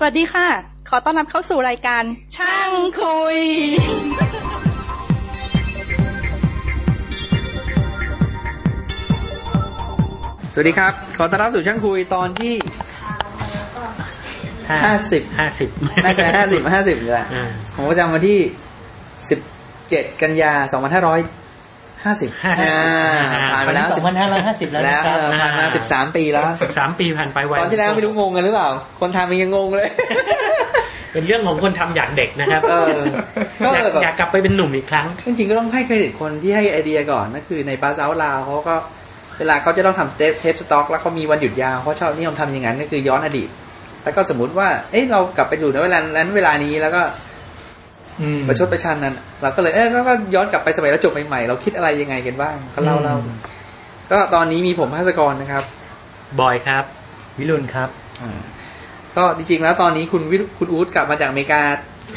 สวัสดีค่ะ ขอต้อนรับเข้าสู่รายการ ช่างคุย สวัสดีครับ ขอต้อนรับสู่ช่างคุยตอนที่ ห้าสิบห้าสิบน่าจะห้าสิบห้าสิบเลยอ่าผมประจำวันที่สิบเจ็ดกันยาสองพันห้าร้อย ห้าสิบห้าสิบผ่านไปแล้วสองพันห้าร้อยห้าสิบแล้วแล้วนะครับเออผ่านมาสิบสามปีแล้วสิบสามปีผ่านไปไวตอนที่แล้วไม่รู้งงกันหรือเปล่า คนทำยังงงเลย เป็นเรื่องของคนทำอยากเด็กนะครับเออก็อยากแบบอยากกลับไปเป็นหนุ่มอีกครั้ง จริงๆก็ต้องให้เครดิตคนที่ให้ไอเดียก่อนนั่นคือในปาซาลาวเขาก็เวลาเขาจะต้องทำเทปเทปสต็อก แล้วเขามีวันหยุดยาวเขาชอบนิยมทำอย่างนั้นก็คือย้อนอดีต แล้วก็สมมติว่า เอ้ยเรากลับไปอยู่ในเวลานั้นเวลานี้แล้วก็อืม ประชดประชันนั้น เราก็เลยเออก็ก็ย้อนกลับไปสมัยเราจบใหม่ๆเราคิดอะไรยังไงกันบ้างก็เล่าอืมเล่าก็ตอนนี้มีผมภาสกรนะครับ บอยครับ วิรุณครับอ่าก็จริงๆแล้วตอนนี้คุณวิคุณอู๊ดกลับมาจากอเมริกา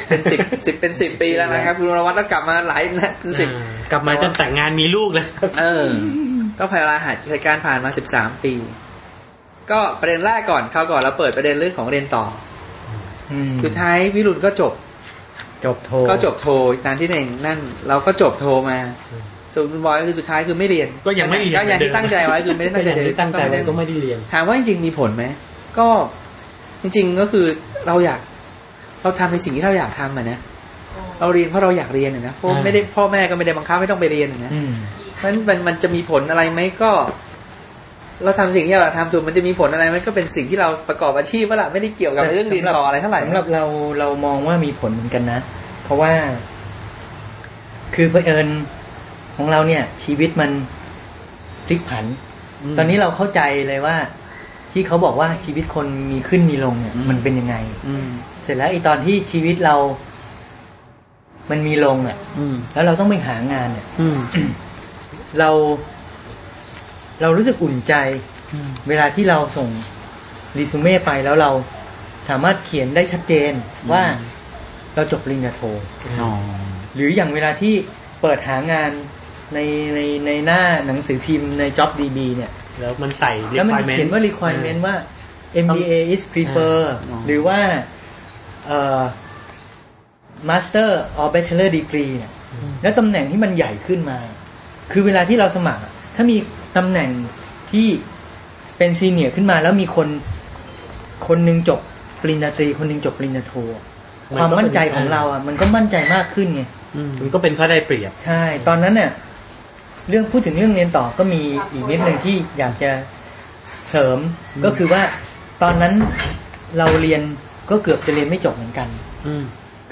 เป็นสิบสิบเป็นสิบปีแล้วนะครับ คุณวรวัตรก็กลับมาหลายเป็นสิบอ่ากลับมาจนแต่งงานมีลูกเลยครับเออ ก็พยาหัดเหตุการณ์ผ่านมาสิบสามปี ก็ประเด็นแรกก่อนคราวก่อนเราเปิดประเด็นเรื่องของเรียนต่ออืมสุดท้ายวิรุณก็จบ จบโทก็จบโทตามที่หนึ่งนั่น เราก็จบโทมาส่วนคุณบอยคือสุดท้ายคือไม่เรียน ก็ยังไม่เรียนก็อย่างที่ตั้งใจไว้คือไม่ได้ตั้งใจก็ยังไม่ตั้งใจก็ไม่ไว้ได้ก็ไม่ได้เรียนถามว่าจริงๆมีผลไหมก็จริง ๆก็คือเราอยาก เราทำในสิ่งที่เราอยากทำอะนะเราเรียนเพราะเราอยากเรียนอะนะเพราะอ่าไม่ได้พ่อแม่ก็ไม่ได้บังคับให้ต้องไปเรียนอะนะอืมเพราะฉะนั้นมันมันจะมีผลอะไรไหมก็ เราทำสิ่งที่เราทำถูกมันจะมีผลอะไรไหมก็เป็นสิ่งที่เราประกอบอาชีพว่าละไม่ได้เกี่ยวกับเรื่องเรียนต่ออะไรเท่าไหร่สำหรับเราเรามองว่ามีผลเหมือนกันนะ เพราะว่า คือเผอิญของเราเนี่ย ชีวิตมันพลิกผันมตอนนี้เราเข้าใจเลยว่า ที่เขาบอกว่าชีวิตคนมีขึ้นมีลงเนี่ยอืมมันเป็นยังไง อืมเสร็จแล้วไอ้ตอนที่ชีวิตเรา มันมีลงอะอืมแล้วเราต้องไปหางานเนี่ยอืมเรา เรารู้สึกอุ่นใจ เวลาที่เราส่งรีซูเม่ไปแล้วเราสามารถเขียนได้ชัดเจนว่าเราจบปริญญาโทอ๋อหรืออย่างเวลาที่เปิดหางานในในในหน้าหนังสือพิมพ์ใน JobDB เนี่ย แล้วมันใส่ แล้วมัน requirement เขียนว่า requirement ว่า MBA is prefer อ๋อหรือว่าเอ่อ master or bachelor degree เนี่ยแล้วตำแหน่งที่มันใหญ่ขึ้นมา คือเวลาที่เราสมัครอะถ้ามี ตำแหน่งที่เป็นซีเนียร์ขึ้นมาแล้วมีคนคนหนึ่งจบปริญญาตรี คนหนึ่งจบปริญญาโทอะมันความก็เป็นมั่นใจของเราอะ มันก็มั่นใจมากขึ้นไงอืมมันก็เป็นข้อได้เปรียบ ใช่ ตอนนั้นเนี่ยเรื่องพูดถึงเรื่องเรียนต่อก็มีอีกนิดหนึ่งที่อยากจะเสริมก็คือว่าตอนนั้นเราเรียนก็เกือบจะเรียนไม่จบเหมือนกันอืม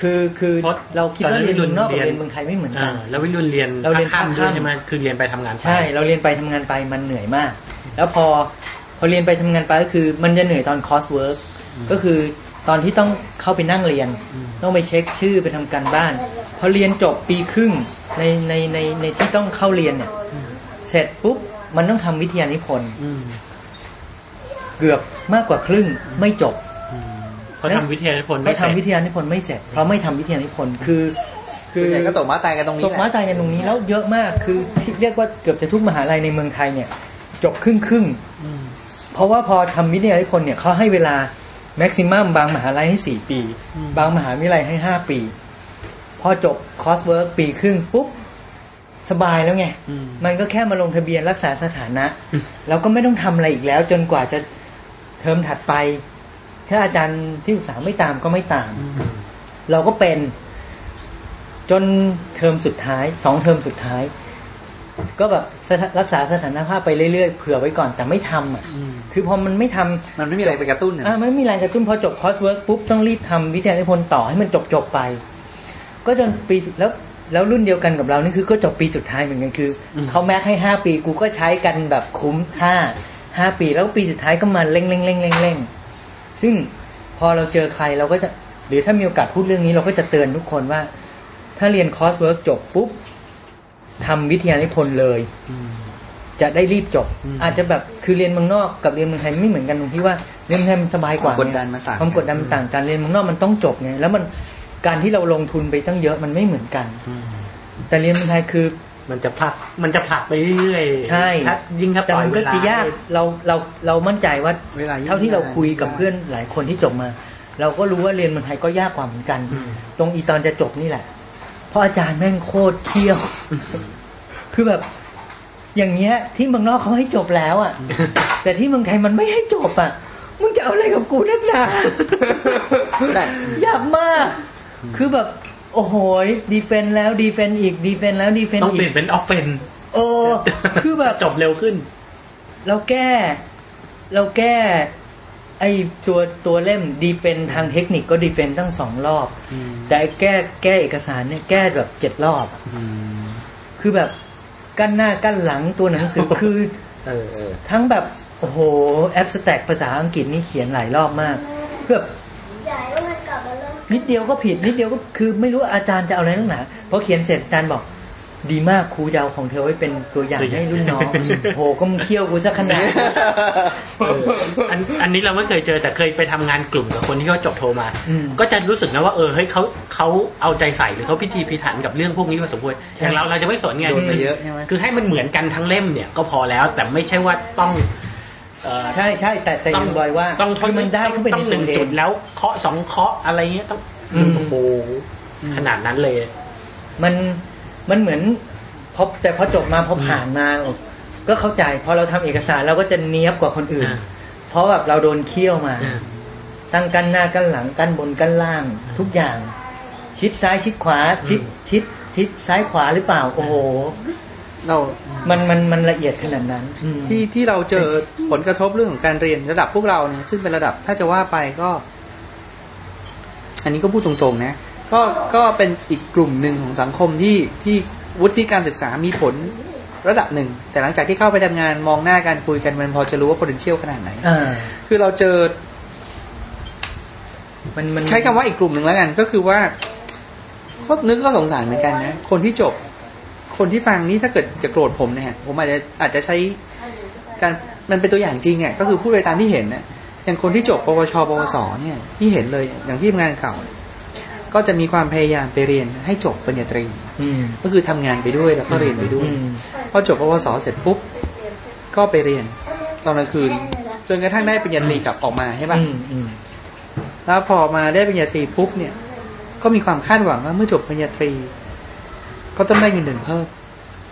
คือคือเพราะเราคิดตอนนั้ว่านเรียนเมืองนอกกับเรียนเรียนเมืองไทยไม่เหมือนกันอ่าแล้ววิรุณเรียนเราเรียนภาคค่ำด้วยภาคค่ำใช่ไหมคือเรียนไปทำงานไปใช่ เราเรียนไปทำงานไปมันเหนื่อยมาก แล้วพอพอเรียนไปทำงานไปก็คือ มันจะเหนื่อยตอน coursework ก็คือตอนที่ต้องเข้าไปนั่งเรียน ต้องไปเช็คชื่อไปทำการบ้าน พอเรียนจบปีครึ่งในในในในที่ต้องเข้าเรียนเนี่ย เสร็จปุ๊บมันต้องทำวิทยานิพนธ์อืมเกือบมากกว่าครึ่งไม่จบ เขาทำวิทยานิพนธ์ไม่เสร็จเพราะทำวิทยานิพนธ์ไม่เสร็จเพราะไม่ทำวิทยานิพนธ์คือ คือส่วนใหญ่ก็ตกม้าตายกันตรงนี้แหละตกม้าตายกันตรงนี้แล้วเยอะมากคือที่เรียกว่าเกือบจะทุกมหาลัยในเมืองไทยเนี่ย จบครึ่งครึ่งๆอืมเพราะว่าพอทำวิทยานิพนธ์เนี่ยเขาให้เวลา maximum บางมหาลัยให้สี่ปี บางมหาวิทยาลัยให้ห้าปี พอจบ coursework ปีครึ่งปุ๊บสบายแล้วไงอืมมันก็แค่มาลงทะเบียนรักษาสถานะ แล้วก็ไม่ต้องทำอะไรอีกแล้ว จนกว่าจะเทอมถัดไป ถ้าอาจารย์ที่ปรึกษาไม่ตามก็ไม่ตาม เราก็เป็นจนเทอมสุดท้ายสองเทอมสุดท้าย ก็แบบสถารักษาสถานภาพไปเรื่อยๆเผื่อไว้ก่อนแต่ไม่ทำอะอืมคือพอมันไม่ทำมันไม่มีอะไรไปกระตุ้นอะอ่ามันไม่มีแรงกระตุ้นพอจบ coursework ปุ๊บต้องรีบทำวิทยานิพนธ์ต่อให้มันจบจบๆไป ก็จนปีสุดแล้วแล้วรุ่นเดียวกันกับเรานี่คือก็จบปีสุดท้ายเหมือนกันคือเขา max ให้ห้าปีกูก็ใช้กันแบบคุ้มค่าห้าปีแล้วปีสุดท้ายก็มาเร่งเร่งเร่งเร่งเร่ง ซึ่งพอเราเจอใครเราก็จะหรือถ้ามีโอกาสพูดเรื่องนี้เราก็จะเตือนทุกคนว่า ถ้าเรียน coursework จบปุ๊บทำวิทยานิพนธ์เลยอืมจะได้รีบจบอืมอาจจะแบบคือเรียนเมืองนอกกับเรียนเมืองไทยไม่เหมือนกันตรงที่ว่าเรียนเมืองไทยมันสบายกว่าความกดดันมันต่างกันความกดดันมันต่างกันเรียนเมืองนอกมันต้องจบไงแล้วมันการที่เราลงทุนไปตั้งเยอะมันไม่เหมือนกันอืมแต่เรียนเมืองไทยคือ มันจะผลักมันจะผลักไปเรื่อยๆใช่ถ้ายิ่งถ้าปแต่ล่อยมันเวก็ลาจะยากเราเราเรามั่นใจว่าเวลายิ่งเท่าที่เราคุยกับนานเพื่อนหลายคนที่จบมา เราก็รู้ว่าเรียนเมืองไทยก็ยากกว่าเหมือนกัน ตรงอีตอนจะจบนี่แหละ เพราะอาจารย์แม่งโคตรเที่ยว คือแบบ อย่างเงี้ย ที่เมืองนอกเขาให้จบแล้ว อะ แต่ที่เมืองไทยมันไม่ให้จบอะมึงจะเอาอะไรกับกูนักหนาได้ยากมาก คือแบบโอ้โห defend แล้ว defend อีก defend แล้ว defend ต้องเปลี่ยนเป็น offend โอ้คือแบบจบเร็วขึ้น เราแก้ เราแก้ ไอตัวตัวเล่ม defend ทางเทคนิคก็ defend ตั้งสองรอบ แต่ไอ้แก้แก้เอกสารเนี่ยแก้แบบเจ็ดรอบอะคือแบบกั้นหน้ากั้นหลังตัวหนังสือคือเออเออทั้งแบบ โอ้โห abstract ภาษาอังกฤษนี่เขียนหลายรอบมากคือแบบ นิดเดียวก็ผิด นิดเดียวก็คือไม่รู้อาจารย์จะเอาอะไรนักหนาพอเขียนเสร็จอาจารย์บอก ดีมากครูจะเอาของเธอไว้เป็นตัวอย่างให้รุ่นน้องโหก็มึงเคี่ยวกูสักขนาดเอออันอันนี้เราไม่เคยเจอแต่เคยไปทำงานกลุ่มกับคนที่เขาจบโทมาอืมก็จะรู้สึกนะว่าเออเฮ้ยเขาเขาเอาใจใส่หรือเขาพิธีพิถันกับเรื่องพวกนี้พอสมควรใช่อย่างเราเราจะไม่สนไงโดนมาเยอะใช่ไหมคือให้มันเหมือนกันทั้งเล่มเนี่ยก็พอแล้วแต่ไม่ใช่ว่าต้องเอ่อ ใช่ใช่แต่แต่ยังบอยว่าต้องคือมันได้เข้าไปต้ในองหตันึ่วงเอจุดงแล้วเคาะสองเคาะอะไรเงี้ยต้องอืมโอ้โหขนาดนั้นเลย มันมันเหมือนพอแต่พอจบมาพอผ่านมา ก็เข้าใจพอเราทำเอกสารเราก็จะเนี้ยบกว่าคนอื่นอ่าเพราะแบบเราโดนเคี่ยวมาอ่าตั้งกันหน้ากันหลังกันบนกันล่าง ทุกอย่าง ชิดซ้ายชิดขวา ชิดชิดชิดซ้ายขวาหรือเปล่า โอ้โห เรา มันมันมันละเอียดขนาดนั้นอืมที่ที่เราเจอผลกระทบเรื่องของการเรียนระดับพวกเราเนี่ย ซึ่งเป็นระดับถ้าจะว่าไปก็ อันนี้ก็พูดตรงๆ นะ ก็ก็เป็นอีกกลุ่มหนึ่งของสังคมที่ที่วุฒิการศึกษามีผลระดับหนึ่ง แต่หลังจากที่เข้าไปทำงานมองหน้ากันคุยกันมันพอจะรู้ว่า potential ขนาดไหนอ่าคือเราเจอ มันมันใช้คำว่าอีกกลุ่มหนึ่งแล้วกัน ก็คือว่าก็นึกก็สงสารเหมือนกันนะ คนที่จบ คนที่ฟังนี่ถ้าเกิดจะโกรธผมเนี่ยผมอาจจะอาจจะใช้การมันเป็นตัวอย่างจริงอะก็คือพูดไปตามที่เห็นนะอย่างคนที่จบปวชปวสเนี่ยที่เห็นเลยอย่างที่ทำงานเก่าเนี่ยก็จะมีความพยายามไปเรียนให้จบปริญญาตรีอืมก็คือทำงานไปด้วยแล้วก็เรียนไปด้วยอืมพอจบปวสเสร็จปุ๊บก็ไปเรียนตอนกลางคืนจนกระทั่งได้ปริญญาตรีกลับออกมาใช่ปะอืมอืมแล้วพอมาได้ปริญญาตรีปุ๊บเนี่ย ก็มีความคาดหวังว่าเมื่อจบปริญญาตรี ก็ต้องได้เงินเดือนเพิ่ม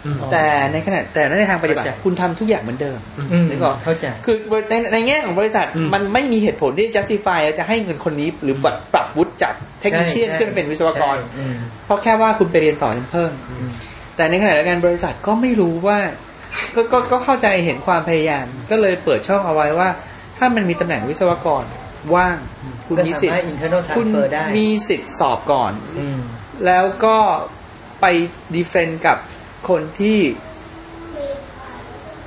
อืมแต่ในขณะแต่ในทางปฏิบัติเข้าใจคุณทำทุกอย่างเหมือนเดิมอืมนึกออกเข้าใจคือในในแง่ของบริษัทอืมมันไม่มีเหตุผลที่ justify จะให้เงินคนนี้หรือปรับปรับวุฒิจากเทคนิชเชียนใช่ขึ้นมาเป็นวิศวกรใช่อืมเพราะแค่ว่าคุณไปเรียนต่อเพิ่ม แต่ในขณะเดียวกันบริษัทก็ไม่รู้ว่า ก็ก็ก็เข้าใจเห็นความพยายาม ก็เลยเปิดช่องเอาไว้ว่า ถ้ามันมีตำแหน่งวิศวกรว่างคุณก็มีสาสิทมารถธิ์ internal คุณ transfer ได้มีสิทธิ์สอบก่อนอืมแล้วก็ ไป defend กับคนที่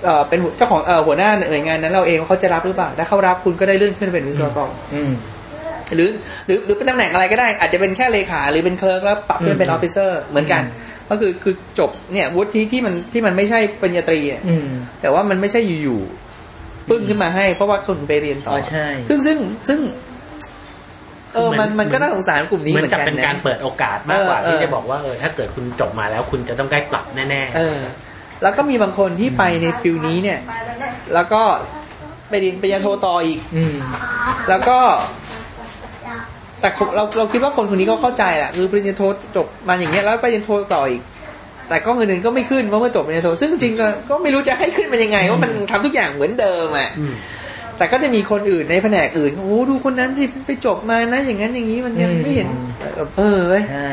เอ่อเป็นหัวเจ้าของเอ่อหัวหน้าหน่วยงานนั้นเราเองว่าเขาจะรับหรือเปล่าถ้าเขารับคุณก็ได้เลื่อนขึ้นเป็นวิศวกรอืมหรือหรือหรือเป็นตำแหน่งอะไรก็ได้ อาจจะเป็นแค่เลขาหรือเป็น clerk แล้วปรับเลื่อนเป็น officer อืมเหมือนกัน ก็คือคือจบเนี่ยวุฒิที่มันที่มันไม่ใช่ปริญญาตรีอะอืมแต่ว่ามันไม่ใช่อยู่ๆปึ้งขึ้นมาให้ เพราะว่าคนไปเรียนต่ออ๋อใช่ซึ่งซึ่งซึ่ง เออเหมืมัอนนมันก็น่าสงสารกลุ่มนี้เหมืเหอมืนอนกับกันเป็นนะการเปิดโอกาสมากกว่าเออที่เออจะบอกว่าเออถ้าเกิดคุณจบมาแล้วคุณจะต้องได้ปรับแน่เออ แล้วก็มีบางคนที่ไปในฟิลนี้เนี่ย แล้วก็ไปเรียนปริญญาโทต่ออีก อืมแล้วก็ แต่ผมเราเราคิดว่าคนคนนี้ก็เข้าใจแหละคือปริญญาโทจบมาอย่างเงี้ยแล้วปริญญาโทต่ออีกแต่ก็เงินเดือนก็ไม่ขึ้นเพราะเมื่อจบปริญญาโทซึ่งจริงๆก็ก็ไม่รู้จะให้ขึ้นเป็นยังไงว่ามันทำทุกอย่างเหมือนเดิมอะๆอืม แต่ก็จะมีคนอื่นในแผนกอื่นโอ้ดูคนนั้นสิไปจบมานะ อย่างนั้นอย่างนี้มันยังอืมไม่เห็น เออเว้ยใช่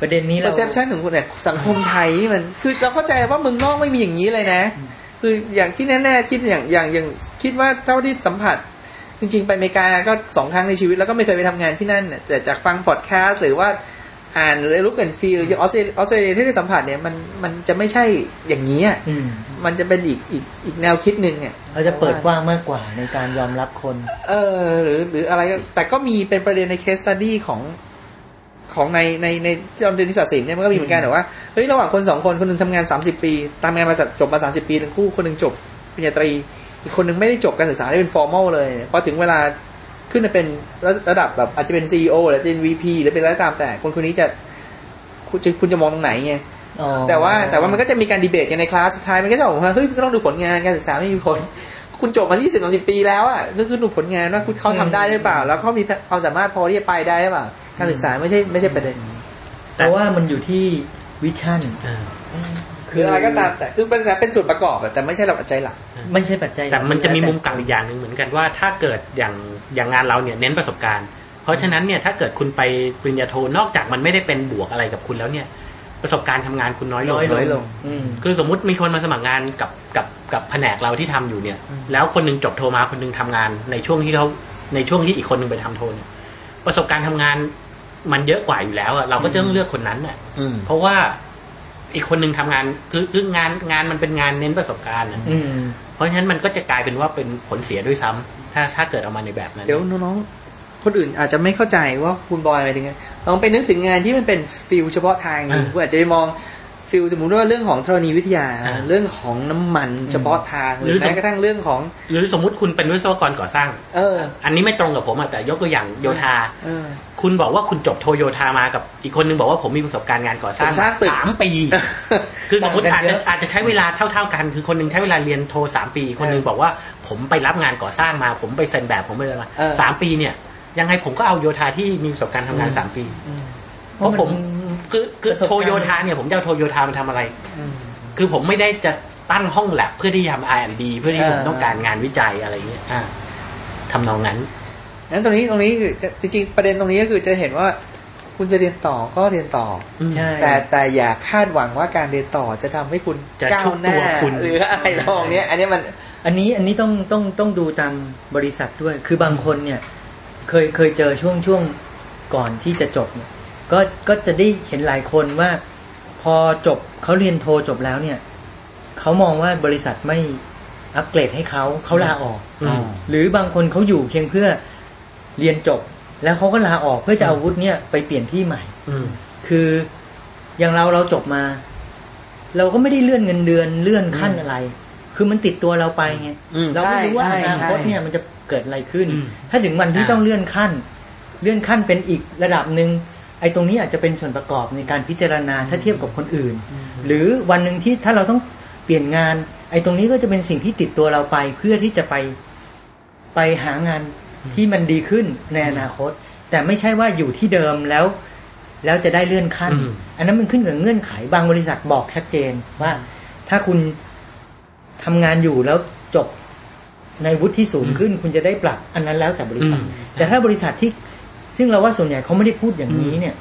ประเด็นนี้เรา perception ของคนแต่สังคมไทยนี่มันคือเราเข้าใจว่าเมืองนอกไม่มีอย่างนี้เลยนะ คืออย่างที่แน่ๆคิดอย่างอย่างอย่างคิดว่าเท่าที่สัมผัส จริง ๆ ไปอเมริกาก็สองครั้งในชีวิตแล้วก็ไม่เคยไปทำงานที่นั่นน่ะแต่จากฟังพอดแคสต์หรือว่า อ่านหรือ look and feel อย่างออสเตรเลียออสเตรเลียที่ได้สัมผัสเนี่ยมันมันจะไม่ใช่อย่างนี้อะอืมมันจะเป็นอีกอีกอีกแนวคิดหนึ่งอะเราจะเปิดกว้างมากกว่าในการยอมรับคน เออ หรือหรืออะไรก็แต่ก็มีเป็นประเด็นใน case study ของของในในในที่เราเรียนนิสสัศิลป์เนี่ยมันก็มีเหมือนกันแต่ว่าเฮ้ยระหว่างคนสองคนคนหนึ่งทำงานสามสิบปีทำงานมาจบมาสามสิบปีทั้งคู่คนหนึงจบปริญญาตรี อีกคนหนึงไม่ได้จบการศึกษาได้เป็นฟอร์มอลเลยพอถึงเวลา ขึ้นมาเป็นระระดับแบบอาจจะเป็นซีอหรือเป็นวีพีหรือเป็นอะไรก็ตามแต่คนคนนี้จะคุณจะคุณจะมองตรงไหนไงอ๋อแต่ว่าแต่ว่ามันก็จะมีการดีเบตกันในคลาสสุดท้ายมันก็จะบอกว่าเฮ้ยก็ต้องดูผลงานการศึกษาไม่มีผล คุณจบมาที่สิบสองสิบปีแล้วอะก็คือดูผลงานว่าคุณเขาทำได้หรือเปล่า แล้วเขามีความสามารถพอที่จะไปได้หรือเปล่าการศึกษาไม่ใช่ไม่ใช่ประเด็นเพราะว่ามันอยู่ที่วิชั่นเออ คืออะไรก็ตามแต่คือเป็นแต่เป็นส่วนประกอบอะแต่ไม่ใช่หลักปัจจัยหลัก ไม่ใช่ปัจจัยแต่มันจะมีมุมกลับอีกอย่างหนึ่งเหมือนกันว่าถ้าเกิดอย่างอย่างงานเราเนี่ยเน้นประสบการณ์ เพราะฉะนั้นเนี่ยถ้าเกิดคุณไปปริญญาโทนอกจากมันไม่ได้เป็นบวกอะไรกับคุณแล้วเนี่ย ประสบการณ์ทำงานคุณน้อยลงน้อยลงอืมคือสมมุติมีคนมาสมัครงานกับกับกับแผนกเราที่ทำอยู่เนี่ย แล้วคนหนึงจบโทมาคนหนึงทำงานในช่วงที่เขาในช่วงที่อีกคนหนึ่งไปทำโทเนี่ยประสบการณ์ทำงานมันเยอะกว่าอยู่แล้วอะเราก็จะต้องเลือกคนนั้นน่ะอืมเพราะว่า อีกคนหนึ่งทำงานคือคืองานงานมันเป็นงานเน้นประสบการณ์อะอืมเพราะฉะนั้นมันก็จะกลายเป็นว่าเป็นผลเสียด้วยซ้ำถ้าถ้าเกิดเอามาในแบบนั้น เดี๋ยวน้องๆคนอื่นอาจจะไม่เข้าใจว่าคุณบอยหมายถึงไงลองไปนึกถึงงานที่มันเป็น field เฉพาะทางอยู่คุณอาจจะไปมอง field สมมติว่าเรื่องของธรณีวิทยา เรื่องของน้ำมันเฉพาะทางหรือแม้กระทั่งเรื่องของ หรือสมมุติคุณเป็นวิศวกรก่อสร้าง เออ อันนี้ไม่ตรงกับผมอะแต่ยกตัวอย่างโยธาเออคุณบอกว่าคุณจบโทโยธามากับอีกคนนึงบอกว่าผมมีประสบการณ์งานก่อสร้างผมสร้างตึกสามปี คือสมมติต่างอาจกันเยจะอะอาจจะใช้เวลาเท่า ๆกัน คือคนหนึงใช้เวลาเรียนโทสามปี คนหนึงบอกว่าผมไปรับงานก่อสร้างมา ผมไปเซ็นแบบผมไปอะไรมาเออสามปีเนี่ย ยังไงผมก็เอาโยธาที่มีประสบการณ์ทำงานสามปี เพราะผม คือคือประสบการณ์โทโยธาเนี่ยผมจะเอาโทโยธามาทำอะไร คือผมไม่ได้จะตั้งห้องแลบเพื่อที่จะทำ R&D เพื่อที่ผมเออต้องการงานวิจัยอะไรเงี้ยอ่าทำนองนั้นงั้นตรงนี้ตรงนี้คือจริงๆประเด็นตรงนี้ก็คือจะเห็นว่า คุณจะเรียนต่อก็เรียนต่อใช่แต่แต่อย่าคาดหวังว่าการเรียนต่อจะทำให้คุณจะก้าชุวบหตัน้าวคุณหรืออะไรทองเนี้ยอันนี้มันอันนี้อันนี้ต้องต้องต้องดูตามบริษัทด้วย คือบางคนเนี่ย เคยเคยเจอช่วงช่วงก่อนที่จะจบเนี่ย ก็ก็จะได้เห็นหลายคนว่า พอจบเขาเรียนโทจบแล้วเนี่ยเขามองว่าบริษัทไม่อัปเกรดให้เขาเขาลาออกอืมหรือบางคนเขาอยู่เพียงเพื่อเรียนจบ แล้วเขาก็ลาออกเพื่อจะเอาวุฒิเนี่ยไปเปลี่ยนที่ใหม่อืมคืออย่างเราเราจบมา เราก็ไม่ได้เลื่อนเงินเดือนเลื่อนขั้นอะไร คือมันติดตัวเราไปไงอืมเราไม่รู้ว่าใช่อนาคตใช่เนี่ยมันจะเกิดอะไรขึ้นอืมถ้าถึงวันที่อ่าต้องเลื่อนขั้น เลื่อนขั้นเป็นอีกระดับหนึ่ง ไอ้ตรงนี้อาจจะเป็นส่วนประกอบในการพิจารณาถ้าเทียบกับคนอื่น หรือวันหนึ่งที่ถ้าเราต้องเปลี่ยนงาน ไอ้ตรงนี้ก็จะเป็นสิ่งที่ติดตัวเราไป เพื่อที่จะไปไปหางานที่มันดีขึ้นในอนาคต แต่ไม่ใช่ว่าอยู่ที่เดิมแล้ว แล้วจะได้เลื่อนขั้นอืมอันนั้นมันขึ้นกับเงื่อนไขบางบริษัทบอกชัดเจนว่าถ้าคุณทำงานอยู่แล้วจบในวุฒิที่สูงขึ้น คุณจะได้ปรับอันนั้นแล้วแต่บริษัทอืมแต่ถ้าบริษัทที่ ซึ่งเราว่าส่วนใหญ่เขาไม่ได้พูดอย่างนี้เนี่ย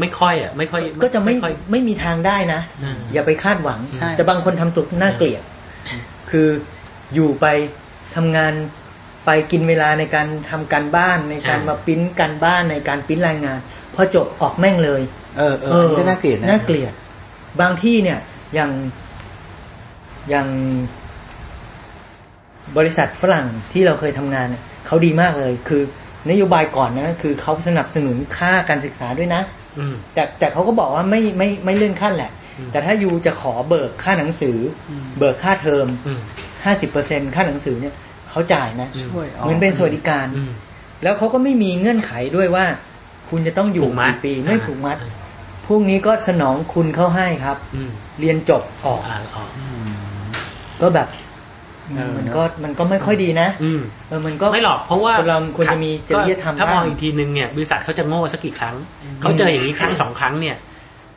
ไม่ค่อยอะ ไม่ค่อย ก็จะไม่ค่อยไม่มีทางได้นะอืมอย่าไปคาดหวังใช่แต่บางคนทำตัวน่าเกลียด คืออยู่ไปทำงานไปกินเวลาในการทำการบ้านในการอ่ามมาปริ้นการบ้านในการปริ้นรายงานพอจบออกแม่งเลย เออเอออันนี้ก็น่าเกลียดนะน่าเกลียด บางที่เนี่ยอย่างอย่างบริษัทฝรั่งที่เราเคยทำงานเนี่ยเขาดีมากเลย คือ นโยบายก่อนนะคือเขาสนับสนุนค่าการศึกษาด้วยนะอืมแต่แต่เขาก็บอกว่าไม่ไม่ไม่เลื่อนขั้นแหละ แต่ถ้ายูจะขอเบิกค่าหนังสืออเบิกค่าเทอมอืมห้าสิบเปอร์เซ็นค่าหนังสือเนี่ยเขาจ่ายนะช่วยเหมือนเป็นสวัสดิการอืมแล้วเขาก็ไม่มีเงื่อนไขด้วยว่า คุณจะต้องอยู่ผูกมัดกี่ปีไม่อ่าผูกมัด พวกนี้ก็สนองคุณเข้าให้ครับอืมเรียนจบออกอ่าอ๋อก็แบบเออ มันก็มันก็ไม่ค่อยดีนะอืมเออมันก็ไม่หรอกเพราะว่าคนเราควรจะมีจริยธรรมถ้ามองบ้างอีกทีนึงเนี่ยบริษัทเขาจะโง่สักกี่ครั้งเขาเจออย่างนี้ครั้งสองครั้งเนี่ย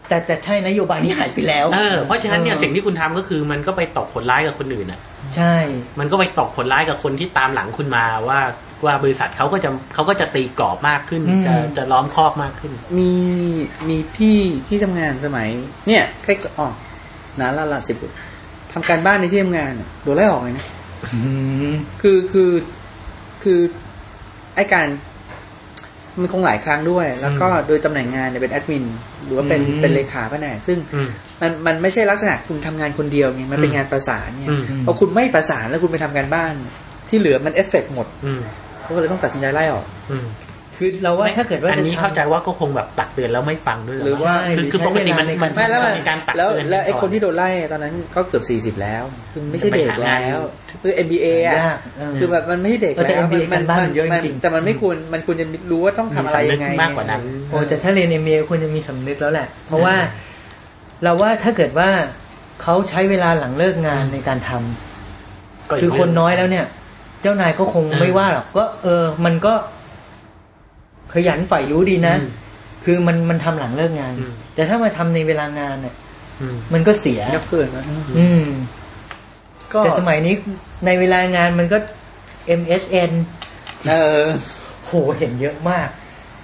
แต่แต่ใช่นโยบายนี้หายไปแล้วเออเพราะฉะนั้นเนี่ยออสิ่งที่คุณทำก็คือมันก็ไปตกผลร้ายกับคนอื่นอะ ใช่ มันก็ไปตกผลร้ายกับคนที่ตามหลังคุณมาว่าว่าบริษัทเขาก็จะเขาก็จะตีกรอบมากขึ้น จะจะล้อมคอกมากขึ้น มีมีพี่ที่ทำงานสมัย เนี่ยใกล้อ๋อนานละละสิบ ทำการบ้านในที่ทำงานอะโดนไล่ออกเลยนะอืมคือคือคือไอการมันคงหลายครั้งด้วย แล้วก็โดยตำแหน่งงานเนี่ยเป็นแอดมินหรือว่าเป็นเป็นเลขาแผนกซึ่งอืมมันมันไม่ใช่ลักษณะคุณทำงานคนเดียวไงมันเป็นงานประสานเนี่ยอืมพอคุณไม่ประสานแล้วคุณไปทำการบ้าน ที่เหลือมันเอฟเฟกต์หมดอืมก็เลยต้องตัดสินใจไล่ออกอืม คือเราว่าถ้าเกิดว่าอันนี้จะทำเข้าใจว่าก็คงแบบตักเตือนแล้วไม่ฟังด้วยหรือว่าใช่คือหรือคือใช้ปกติมันเวลาในการมันไม่แล้วมันมีการตักแล้วเตือนแล้วไอ้คนที่โดนไล่ตอนนั้นก็เกือบสี่สิบแล้ว คือไม่ใช่เด็กแล้วคือ NBA อะยากเออคือแบบมันไม่ใช่เด็กเออแต่แล้ว NBA การบ้านมันเยอะจริงๆแต่มันไม่ควรมันควรจะรู้ว่าต้องทำอะไรยังไงมีสำนึกมากกว่านั้นโอ้แต่ถ้าเรียน MBA ควรจะมีสำนึกแล้วแหละ เพราะว่า เราว่าถ้าเกิดว่าเขาใช้เวลาหลังเลิกงานในการทำก็กคือคนเรื่งน้อยแล้วเนี่ย เจ้านายก็คงเออไม่ว่าหรอกก็ เออ มันก็ ขยันใฝ่รู้ดีนะอืมคือมันมันทำหลังเลิกงานอืมแต่ถ้ามาทำในเวลางานเนี่ยอืมมันก็เสียยับเกินนะอืมก็แต่สมัยนี้ในเวลางานมันก็ MSN เออโหเห็นเยอะมาก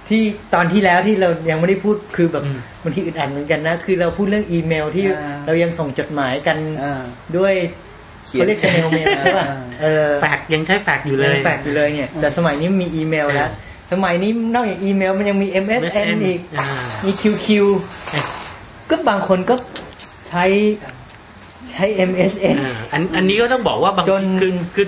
ที่ตอนที่แล้วที่เรายังไม่ได้พูดคือแบบอืมบางทีอึดอัดเหมือนกันนะ คือเราพูดเรื่องอีเมลที่อ่าเรายังส่งจดหมายกันอ่าด้วยเขียนเขาเรียก snail mail ใช่ป่ะอ่าเออแฟกซ์ยังใช้แฟกซ์อยู่เลยแฟกซ์อยู่เลยเนี่ย แต่สมัยนี้มีอีเมลแล้ว สมัยนี้นอกจากอีเมล มันยังมี MSN อีกอ่ามี QQ ก็บางคนก็ใช้ใช้ MSN อ่าอันอันนี้ก็ต้องบอกว่าบางจนคือคือ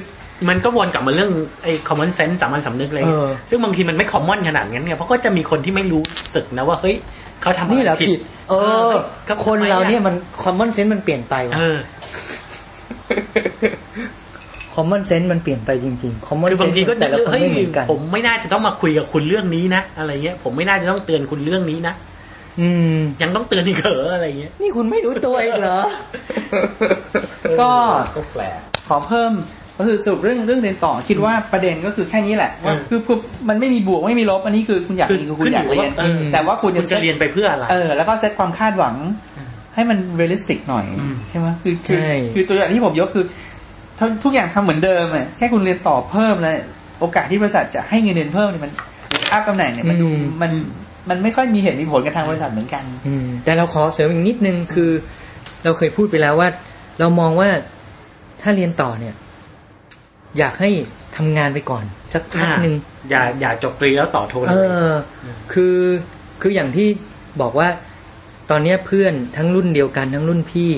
มันก็วนกลับมาเรื่องไอ้ common sense สามัญสำนึกเลยเออซึ่งบางทีมันไม่ common ขนาดนั้นเนี่ยเพราะก็จะมีคนที่ไม่รู้สึกนะว่าเฮ้ยเขาทำอะไรนี่เหรอผิด เออก็คนเราเนี่ยมัน common sense มันเปลี่ยนไปว่ะ เออ common sense มันเปลี่ยนไปจริงๆ common คือบาง sense ทีก็แต่ละคนเฮ้ยไม่เหมือนกันผมไม่น่าจะต้องมาคุยกับคุณเรื่องนี้นะอะไรเงี้ย ผมไม่น่าจะต้องเตือนคุณเรื่องนี้นะอืม ยังต้องเตือนอีกเหรออะไรเงี้ย นี่คุณไม่รู้ตัวอีกเหรอ ก็ก็แปลกขอเพิ่มก็คือสรุปเรื่องเรื่องเรียนต่อคิดว่าประเด็นก็คือแค่นี้แหละว่าอืมคือคือมันไม่มีบวกไม่มีลบอันนี้คือคุณอยากคือเรียนคือคุณอยากเรียนขึ้นอยู่ว่าเออแต่ว่าคุณคุณจะเซ็ตเรียนไปเพื่ออะไรเออแล้วก็เซตความคาดหวัง ให้มัน realistic หน่อยอืมใช่ไหมคือคือใช่คือตัวอย่างที่ผมยกคือ ทุกทุกอย่างทำเหมือนเดิมอะแค่คุณเรียนต่อเพิ่มแล้วโอกาสที่บริษัทจะให้เงินเดือนเพิ่มเนี่ยมัน up ตำแหน่งเนี่ยมันดูอืมมันมันไม่ค่อยมีเหตุมีผลกับทางบริษัทเหมือนกัน อืม แต่เราขอเสริมอีกนิดนึงคือ เราเคยพูดไปแล้วว่า เรามองว่าถ้าเรียนต่อเนี่ย อยากให้ทำงานไปก่อนสักพักหนึ่งอย่าอย่าจบตรีแล้วต่อโทเลเอยอคือคืออย่างที่บอกว่า ตอนเนี้ยเพื่อนทั้งรุ่นเดียวกันทั้งรุ่นพี่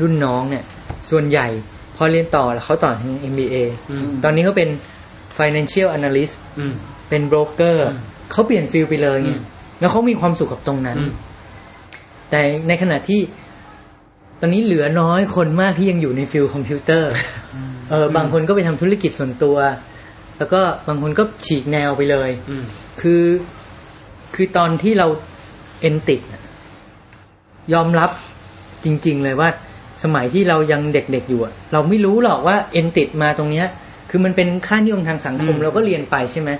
รุ่นน้องเนี่ย ส่วนใหญ่พ อเรียนต่อแล้วเขาต่อทาง MBA อืมตอนนี้เขาเป็น financial analyst อืมเป็นโบรกเกอร์อืมเขาเปลี่ยน field ไปเลยไงอืมแล้วเขามีความสุขกับตรงนั้นอืมแต่ในขณะที่ ตอนนี้เหลือน้อยคนมากที่ยังอยู่ใน field คอมพิวเตอร์เออบางคนก็ไปทำธุรกิจส่วนตัว แล้วก็บางคนก็ฉีกแนวไปเลยอืมคือคือตอนที่เราเอนติดน่ะยอมรับจริง ๆ เลยว่า สมัยที่เรายังเด็กๆอยู่อะเราไม่รู้หรอกว่าเอนติดมาตรงเนี้ย คือมันเป็นค่านิยมทางสังคมอืมเราก็เรียนไปใช่ไหม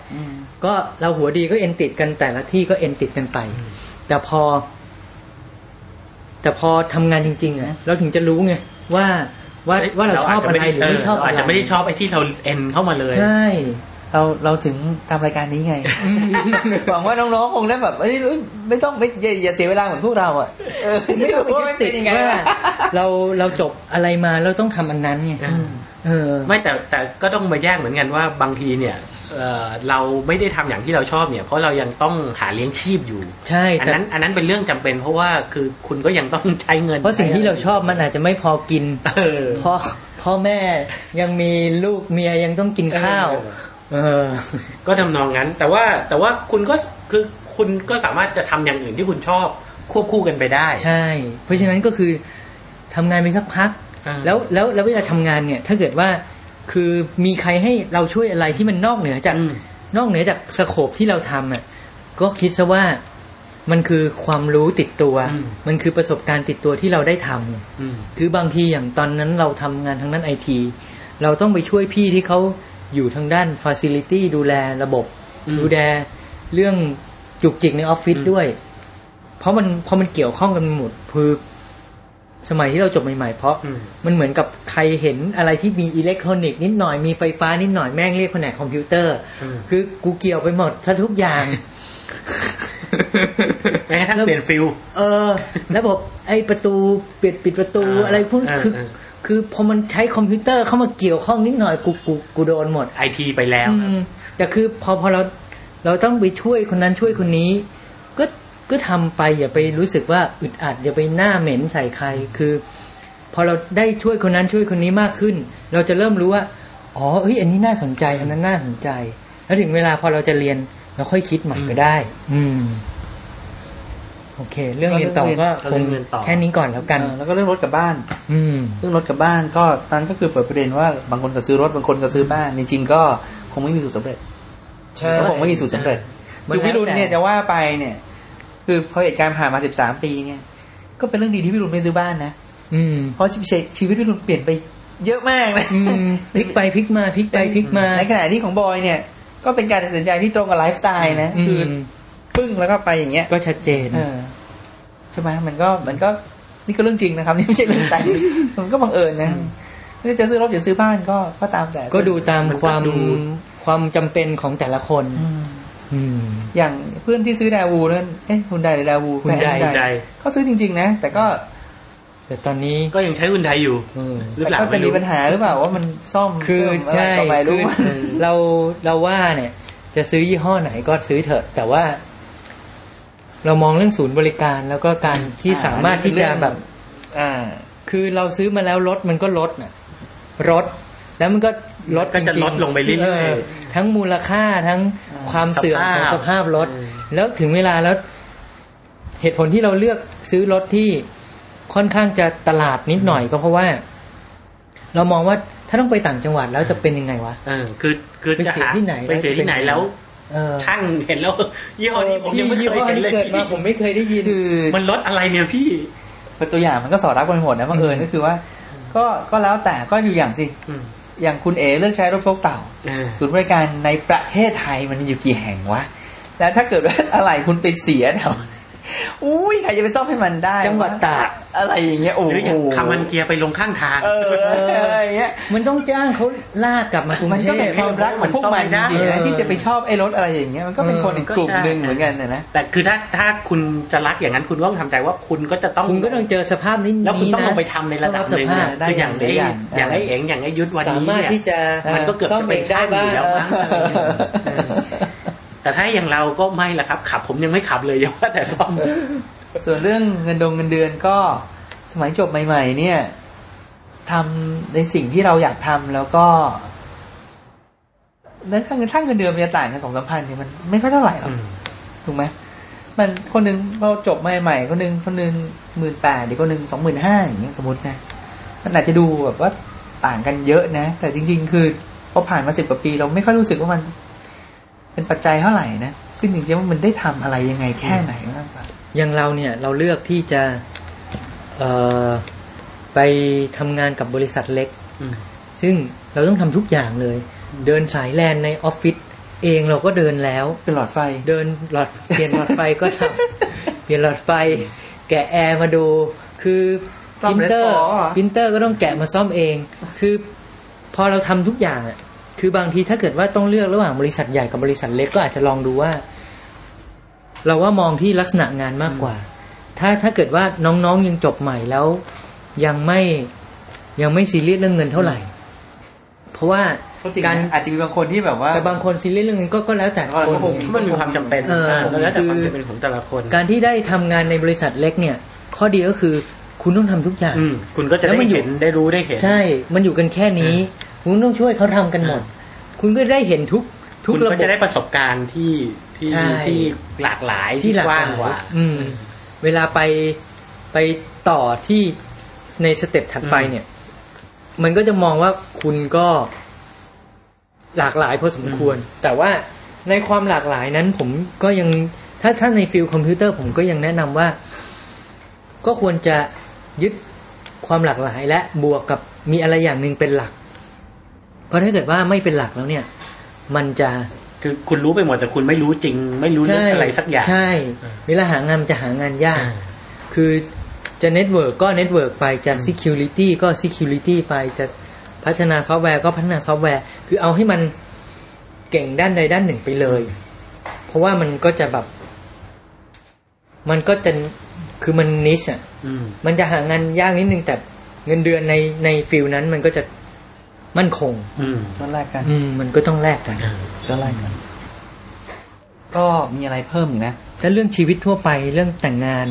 ก็เราหัวดีก็เอนติดกันแต่ละที่ก็เอนติดกันไป แต่พอ แต่พอทำงานจริงๆอะเราถึงจะรู้ไงว่าว่าว่าเราชอบอะไรหรือไม่ชอบเาอะอาจไรจะไม่ได้ชอบไอ้ที่เราเอ็นเข้ามาเลย ใช่ เราเราถึงทำรายการนี้ไง หวังว่าน้องๆคงได้แบบเอ้ยไม่ต้องไม่อย่าอย่าเสียเวลาเหมือนพวกเราอะเออไม่ต้องไปยึดติดเป็นยังไงว่าล่ะเราเราจบอะไรมาเราต้องทำอันนั้นไงอืมเออ ไม่แต่แต่ก็ต้องมาแยกเหมือนกันว่าบางทีเนี่ยเอ่อเราไม่ได้ทำอย่างที่เราชอบเนี่ย เพราะเรายังต้องหาเลี้ยงชีพอยู่ ใช่อันแต่นั้นอันนั้นเป็นเรื่องจำเป็น เพราะว่าคือคุณก็ยังต้องใช้เงิน เพราะสิ่งที่เราชอบมันอาจจะไม่พอกินเออพ่อพ่อแม่ยังมีลูกเมียยังต้องกินข้าวเออ ก็ทำนองนั้น แต่ว่าแต่ว่าคุณก็คือคุณก็สามารถจะทำอย่างอื่นที่คุณชอบควบคู่กันไปได้ ใช่ เพราะฉะนั้นก็คือทำงานไปสักพักอ่าแล้วแล้วแล้วเวลาทำงานเนี่ย ถ้าเกิดว่าคือมีใครให้เราช่วยอะไรที่มันนอกเหนือจากอืมนอกเหนือจากสโคปที่เราทำอะก็คิดซะว่ามันคือความรู้ติดตัวอืมมันคือประสบการณ์ติดตัวที่เราได้ทำอืมคือบางทีอย่างตอนนั้นเราทำงานทางด้านไอที เราต้องไปช่วยพี่ที่เขา อยู่ทางด้านฟ a ซิลิตี้ดูแลระบบอืมดูแลเรื่องจุกจิกในออฟฟิศอืมด้วย เพราะมันพอมันเกี่ยวข้องกันหมดคือสมัยที่เราจบใหม่ๆ เพราะอืมมันเหมือนกับใครเห็นอะไรที่มีอิเล็กทรอนิกส์นิดหน่อยมีไฟฟ้านิดหน่อยแม่งเรียกแผนกคอมพิวเตอร์อืมคือกูเกี่ยวไปหมดซะทุกอย่างแม้กระทั่งเปลี่ยนฟิวส์เออแล้วบอกไอ้ประตูปิดปิดประตูอ่าอะไรพวกอ่าคืออ่า คือพอมันใช้คอมพิวเตอร์เข้ามาเกี่ยวข้องนิดหน่อยกูกูกูโดนหมดไอทีไปแล้วอืมแต่คือพอพอเราเราต้องไปช่วยคนนั้นช่วยคนนี้ ก็ก็ทำไปอย่าไปรู้สึกว่าอึดอัดอย่าไปหน้าเหม็นใส่ใครคือ พอเราได้ช่วยคนนั้นช่วยคนนี้มากขึ้น เราจะเริ่มรู้ว่าอ๋อเฮ้ยอันนี้น่าสนใจอันนั้นน่าสนใจ แล้วถึงเวลาพอเราจะเรียนเราค่อยคิดใหม่ก็ได้ อืม โอเค เรื่องเรียนต่อก็คเรื่องงเรียนต่อแค่นี้ก่อนแล้วกันเออแล้วก็เรื่องรถกลับบ้าน อืมเรื่องรถกลับบ้านก็ตอนนั้นก็คือเปิดประเด็นว่าบางคนก็ซื้อรถบางคนก็ซื้อบ้าน จริงๆก็คงไม่มีสูตรสำเร็จใช่ก็คงไม่มีสูตรสำเร็จมันคือพี่รุนแล้วแต่เนี่ยจะว่าไปเนี่ย คือพอเหตุการณ์ผ่านมาสิบสามปีเนี่ย ก็เป็นเรื่องดีที่พี่รุนไม่ซื้อบ้านนะอืมเพราะชีวิตชีวิตพี่รุนเปลี่ยนไปเยอะมากเลยอืมพลิกไปพลิกมาพลิกไปพลิกมาในขณะที่ของบอยเนี่ย ก็เป็นการตัดสินใจที่ตรงกับไลฟ์สไตล์นะคือม ปึ้งแล้วก็ไปอย่างเงี้ย ก็ชัดเจนเออใช่ไหมมันก็มันก็นี่ก็เรื่องจริงนะครับ นี่ไม่ใช่เรื่องแต่งมันก็บังเอิญนะถ้าจะซื้อรถจะซื้อบ้านก็ก็ตามแต่ ก็ดูตามมันก็ความดูความจำเป็นของแต่ละคนอืมอืมอย่างเพื่อนที่ซื้อดาวูนั่นเอ๊ะคุณไดหรือดาวู Hyundai แม่ Hyundai เขาซื้อจริง ๆ นะ แต่ก็ แต่ตอนนี้ก็ยังใช้คุณไทยอยู่เออหรือแต่เปล่าก็จะไม่มีรู้ปัญหาหรือเปล่าว่ามันซ่อมคือเพิ่มอะไรใช่ต่อไปคืรู้อว่าเราเราว่าเนี่ย จะซื้อยี่ห้อไหนก็ซื้อเถอะ แต่ว่า เรามองเรื่องศูนย์บริการแล้วก็การที่สามารถที่จะแบบ อ่า คือเราซื้อมาแล้วรถมันก็ลดน่ะรถแล้วมันก็ลดก็จะริๆลดลงไปเรื่อยๆอทั้งมูลค่าทั้งความเสื่อมของสภาพรถอืมแล้วถึงเวลาแล้วเหตุผลที่เราเลือกซื้อรถที่ค่อนข้างจะตลาดนิดหน่อยก็เพราะว่า เรามองว่าถ้าต้องไปต่างจังหวัดแล้วจะเป็นยังไงวะเออคือคือไปจะเสียหาที่ไหนไปเสียที่ไหนแล้วเออ ช่างเห็นแล้วยี่ห้อนี้ผมยังไม่พี่เคยยี่ห้อเห็นนี้เลยเกิดมาผมไม่เคยได้ยินคือมันลดอะไรเนี่ยพี่เป็นตัวอย่างมันก็สอดรับกันหมดนะบังเอิญก็คือว่า ก็ก็แล้วแต่ก็อยู่อย่างสิอืมอย่างคุณเอเลือกใช้รถโฟล์กเต่าเออศูนย์บริการในประเทศไทยมันมีอยู่กี่แห่งวะแล้วถ้าเกิดว่าอะไรคุณไปเสียแถว อุ้ยใครจะไปซ่อมให้มันได้ จังหวัดตากอะไรอย่างเงี้ยโอ้หรืออโหย่างคำมันเกียร์ไปลงข้างทาง เอออะไรอย่างเงี้ยมันต้องจ้างเขาลากกลับมากรุงมันเทก็เป็นพความรักของพวกมันจริงๆนะเออที่จะไปชอบไอ้รถอะไรอย่างเงี้ยมันก็เป็นคนอีกกลุ่มหนึ่งเหมือนกันนะนะแต่คือถ้าถ้าคุณจะรักอย่างนั้นคุณต้องทำใจว่าคุณก็จะต้องคุณก็ต้องเจอสภาพนี้แล้วคุณต้องนะลงไปทำในระดับหนึ่งต้องรับสภาพได้คืออย่างอย่างไอ้อย่างอย่างไอ้เอ๋งอย่างไอ้ยุทธวันสานี้มารถเนี่ยที่จะมันก็เกือบซ่อมจะเอเป็นงได้ช่างอบ้างยู่แล้วมั้งเออ แต่ถ้าอย่างเราก็ไม่ละครับ ขับ ผมยังไม่ขับเลยยังว่าแต่ซ่อมส่วนเรื่องเงินดงเงินเดือนก็สมัยจบใหม่ ๆ เนี่ยทำในสิ่งที่เราอยากทำแล้วก็เนื้อค่าเงินช่างเงินเดือนมันจะต่างกันสองสามพันเนี่ยมันไม่ค่อยเท่าไหร่หรอกถูกไหมมันคนหนึ่งเราจบใหม่ๆคนหนึ่งคนหนึ่งหมื่นแปดอีกคนหนึ่งสองหมื่นห้าอย่างเงี้ยสมมตินะมันอาจจะดูแบบว่าต่างกันเยอะนะ แต่จริง ๆ คือพอผ่านมาสิบกว่าปีเราไม่ค่อยรู้สึกว่ามัน เป็นปัจจัยเท่าไหร่นะขึ้นจริงๆว่ามันได้ทำอะไรยังไงแค่ไหนมากกว่าอย่างเราเนี่ยเราเลือกที่จะเอ่อไปทำงานกับบริษัทเล็กอืมซึ่งเราต้องทำทุกอย่างเลย เดินสายแลนในออฟฟิศเองเราก็เดินแล้วเป็นหลอดไฟ เดินหลอดเปลี่ยนหลอดไฟก็ทำเปลี่ยนหลอดไฟ แกะแอร์มาดูคือซ่อพิมมเตอร์ Red Ball เหรอพิมเตอร์ก็ต้องแกะมาซ่อมเอง คือ พอเราทำทุกอย่างอะ คือบางทีถ้าเกิดว่าต้องเลือกระหว่างบริษัทใหญ่กับบริษัทเล็กก็อาจจะลองดูว่า เราว่ามองที่ลักษณะงานมากกว่า ถ้าถ้าเกิดว่าน้องๆยังจบใหม่แล้ว ยังไม่ยังไม่ซีเรียสเรื่องเงินเท่าไหร่ เพราะว่ากาการรอาจจะมีบางคนที่แบบว่า แต่บางคนซีเรียสเรื่องเงินก็ก็แล้วแต่ก็คนก็คงมีมันมีความจำเป็นเออแล้วแต่คือความจำเป็นของแต่ละคน การที่ได้ทำงานในบริษัทเล็กเนี่ย ข้อดีก็คือคุณต้องทำทุกอย่างอืมคุณก็จะแล้วได้มันอยู่เห็นได้รู้ได้เห็น ใช่ มันอยู่กันแค่นี้ คุณต้องช่วยเขาทำกันหมด คุณก็ได้เห็นทุกทุกคุณระก็บบจะได้ประสบการณ์ที่ที่ใช่ที่หลากหลายที่หลากกหว้างลายกว่า อืม เวลาไปไปต่อที่ใน step ถัดไปเนี่ย มันก็จะมองว่าคุณก็หลากหลายพอสมควร แต่ว่าในความหลากหลายนั้น ผมก็ยังถ้าถ้าใน field คอมพิวเตอร์ผมก็ยังแนะนำว่า ก็ควรจะยึดความหลากหลายและบวกกับมีอะไรอย่างหนึ่งเป็นหลัก เพราะถ้าเกิดว่าไม่เป็นหลักแล้วเนี่ย มันจะคือคุณรู้ไปหมดแต่คุณไม่รู้จริง ไม่รู้เรื่องอะไรสักอย่าง ใช่อ่าเวลาหางานมันจะหางานยากอ่าคือจะ network ก็ network ไปจะ security ก็ security ไปจะพัฒนาซอฟต์แวร์ก็พัฒนาซอฟต์แวร์ คือเอาให้มันเก่งด้านใดด้านหนึ่งไปเลย เพราะว่ามันก็จะแบบ มันก็จะคือมัน niche อะอืมมันจะหางานยากนิดนึงแต่เงินเดือนในใน field นั้นมันก็จะ มั่นคงอืมต้องแลกกัน อืมมันก็ต้องแลกกันอ่าก็แลกกัน ก็มีอะไรเพิ่มอีกนะถ้าเรื่องชีวิตทั่วไปเรื่องแต่งงาน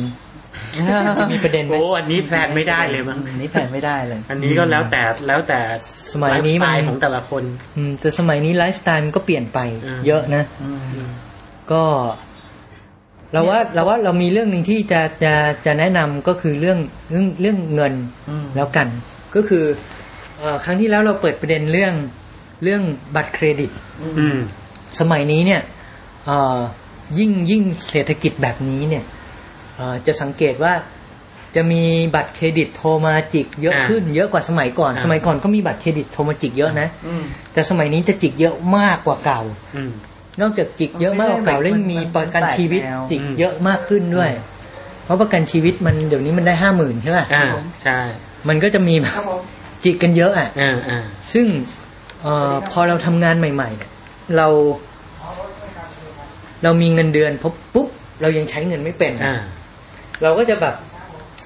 มีประเด็นไหมโอ้อันนี้ plan ไม่ได้เลยมั้งอันนี้แผนไม่ได้เลย อันนี้ก็แล้วแต่แล้วแต่สมัยนี้มันไลฟ์สไตล์ของแต่ละคน อืมแต่สมัยนี้ไลฟ์สไตล์มันก็เปลี่ยนไปอืมเยอะนะอืมก็เราว่าเราว่าเรามีเรื่องหนึ่งที่จะจะจะแนะนำก็คือเรื่องเรื่องเรื่องเงินอืมแล้วกัน ก็คือเอ่อ ครั้งที่แล้วเราเปิดประเด็นเรื่องเรื่องบัตรเครดิตอืมสมัยนี้เนี่ยเอ่อยิ่งยิ่งเศรษฐกิจแบบนี้เนี่ยเอ่อจะสังเกตว่าจะมีบัตรเครดิตโทรมาจิกเยอะขึ้นเยอะกว่าสมัยก่อนอ่าสมัยก่อนก็มีบัตรเครดิตโทรมาจิกเยอะนะอืมแต่สมัยนี้จะจิกเยอะมากกว่าเก่าอืมนอกจากจิกเยอะมากกว่าเก่าไม่แล้วใช่ยังมีมันประกันชีวิตแปลกแนวจิกอืมเยอะมากขึ้นด้วย เพราะประกันชีวิตมันเดี๋ยวนี้มันได้ห้าหมื่นใช่ป่ะอ่าใช่ มันก็จะมีแบบ จิกกันเยอะอะอ่าอ่าซึ่งเออพอเราทำงานใหม่ ๆ เนี่ย เรา เรามีเงินเดือนพบปุ๊บ เรายังใช้เงินไม่เป็นอ่าเราก็จะแบบ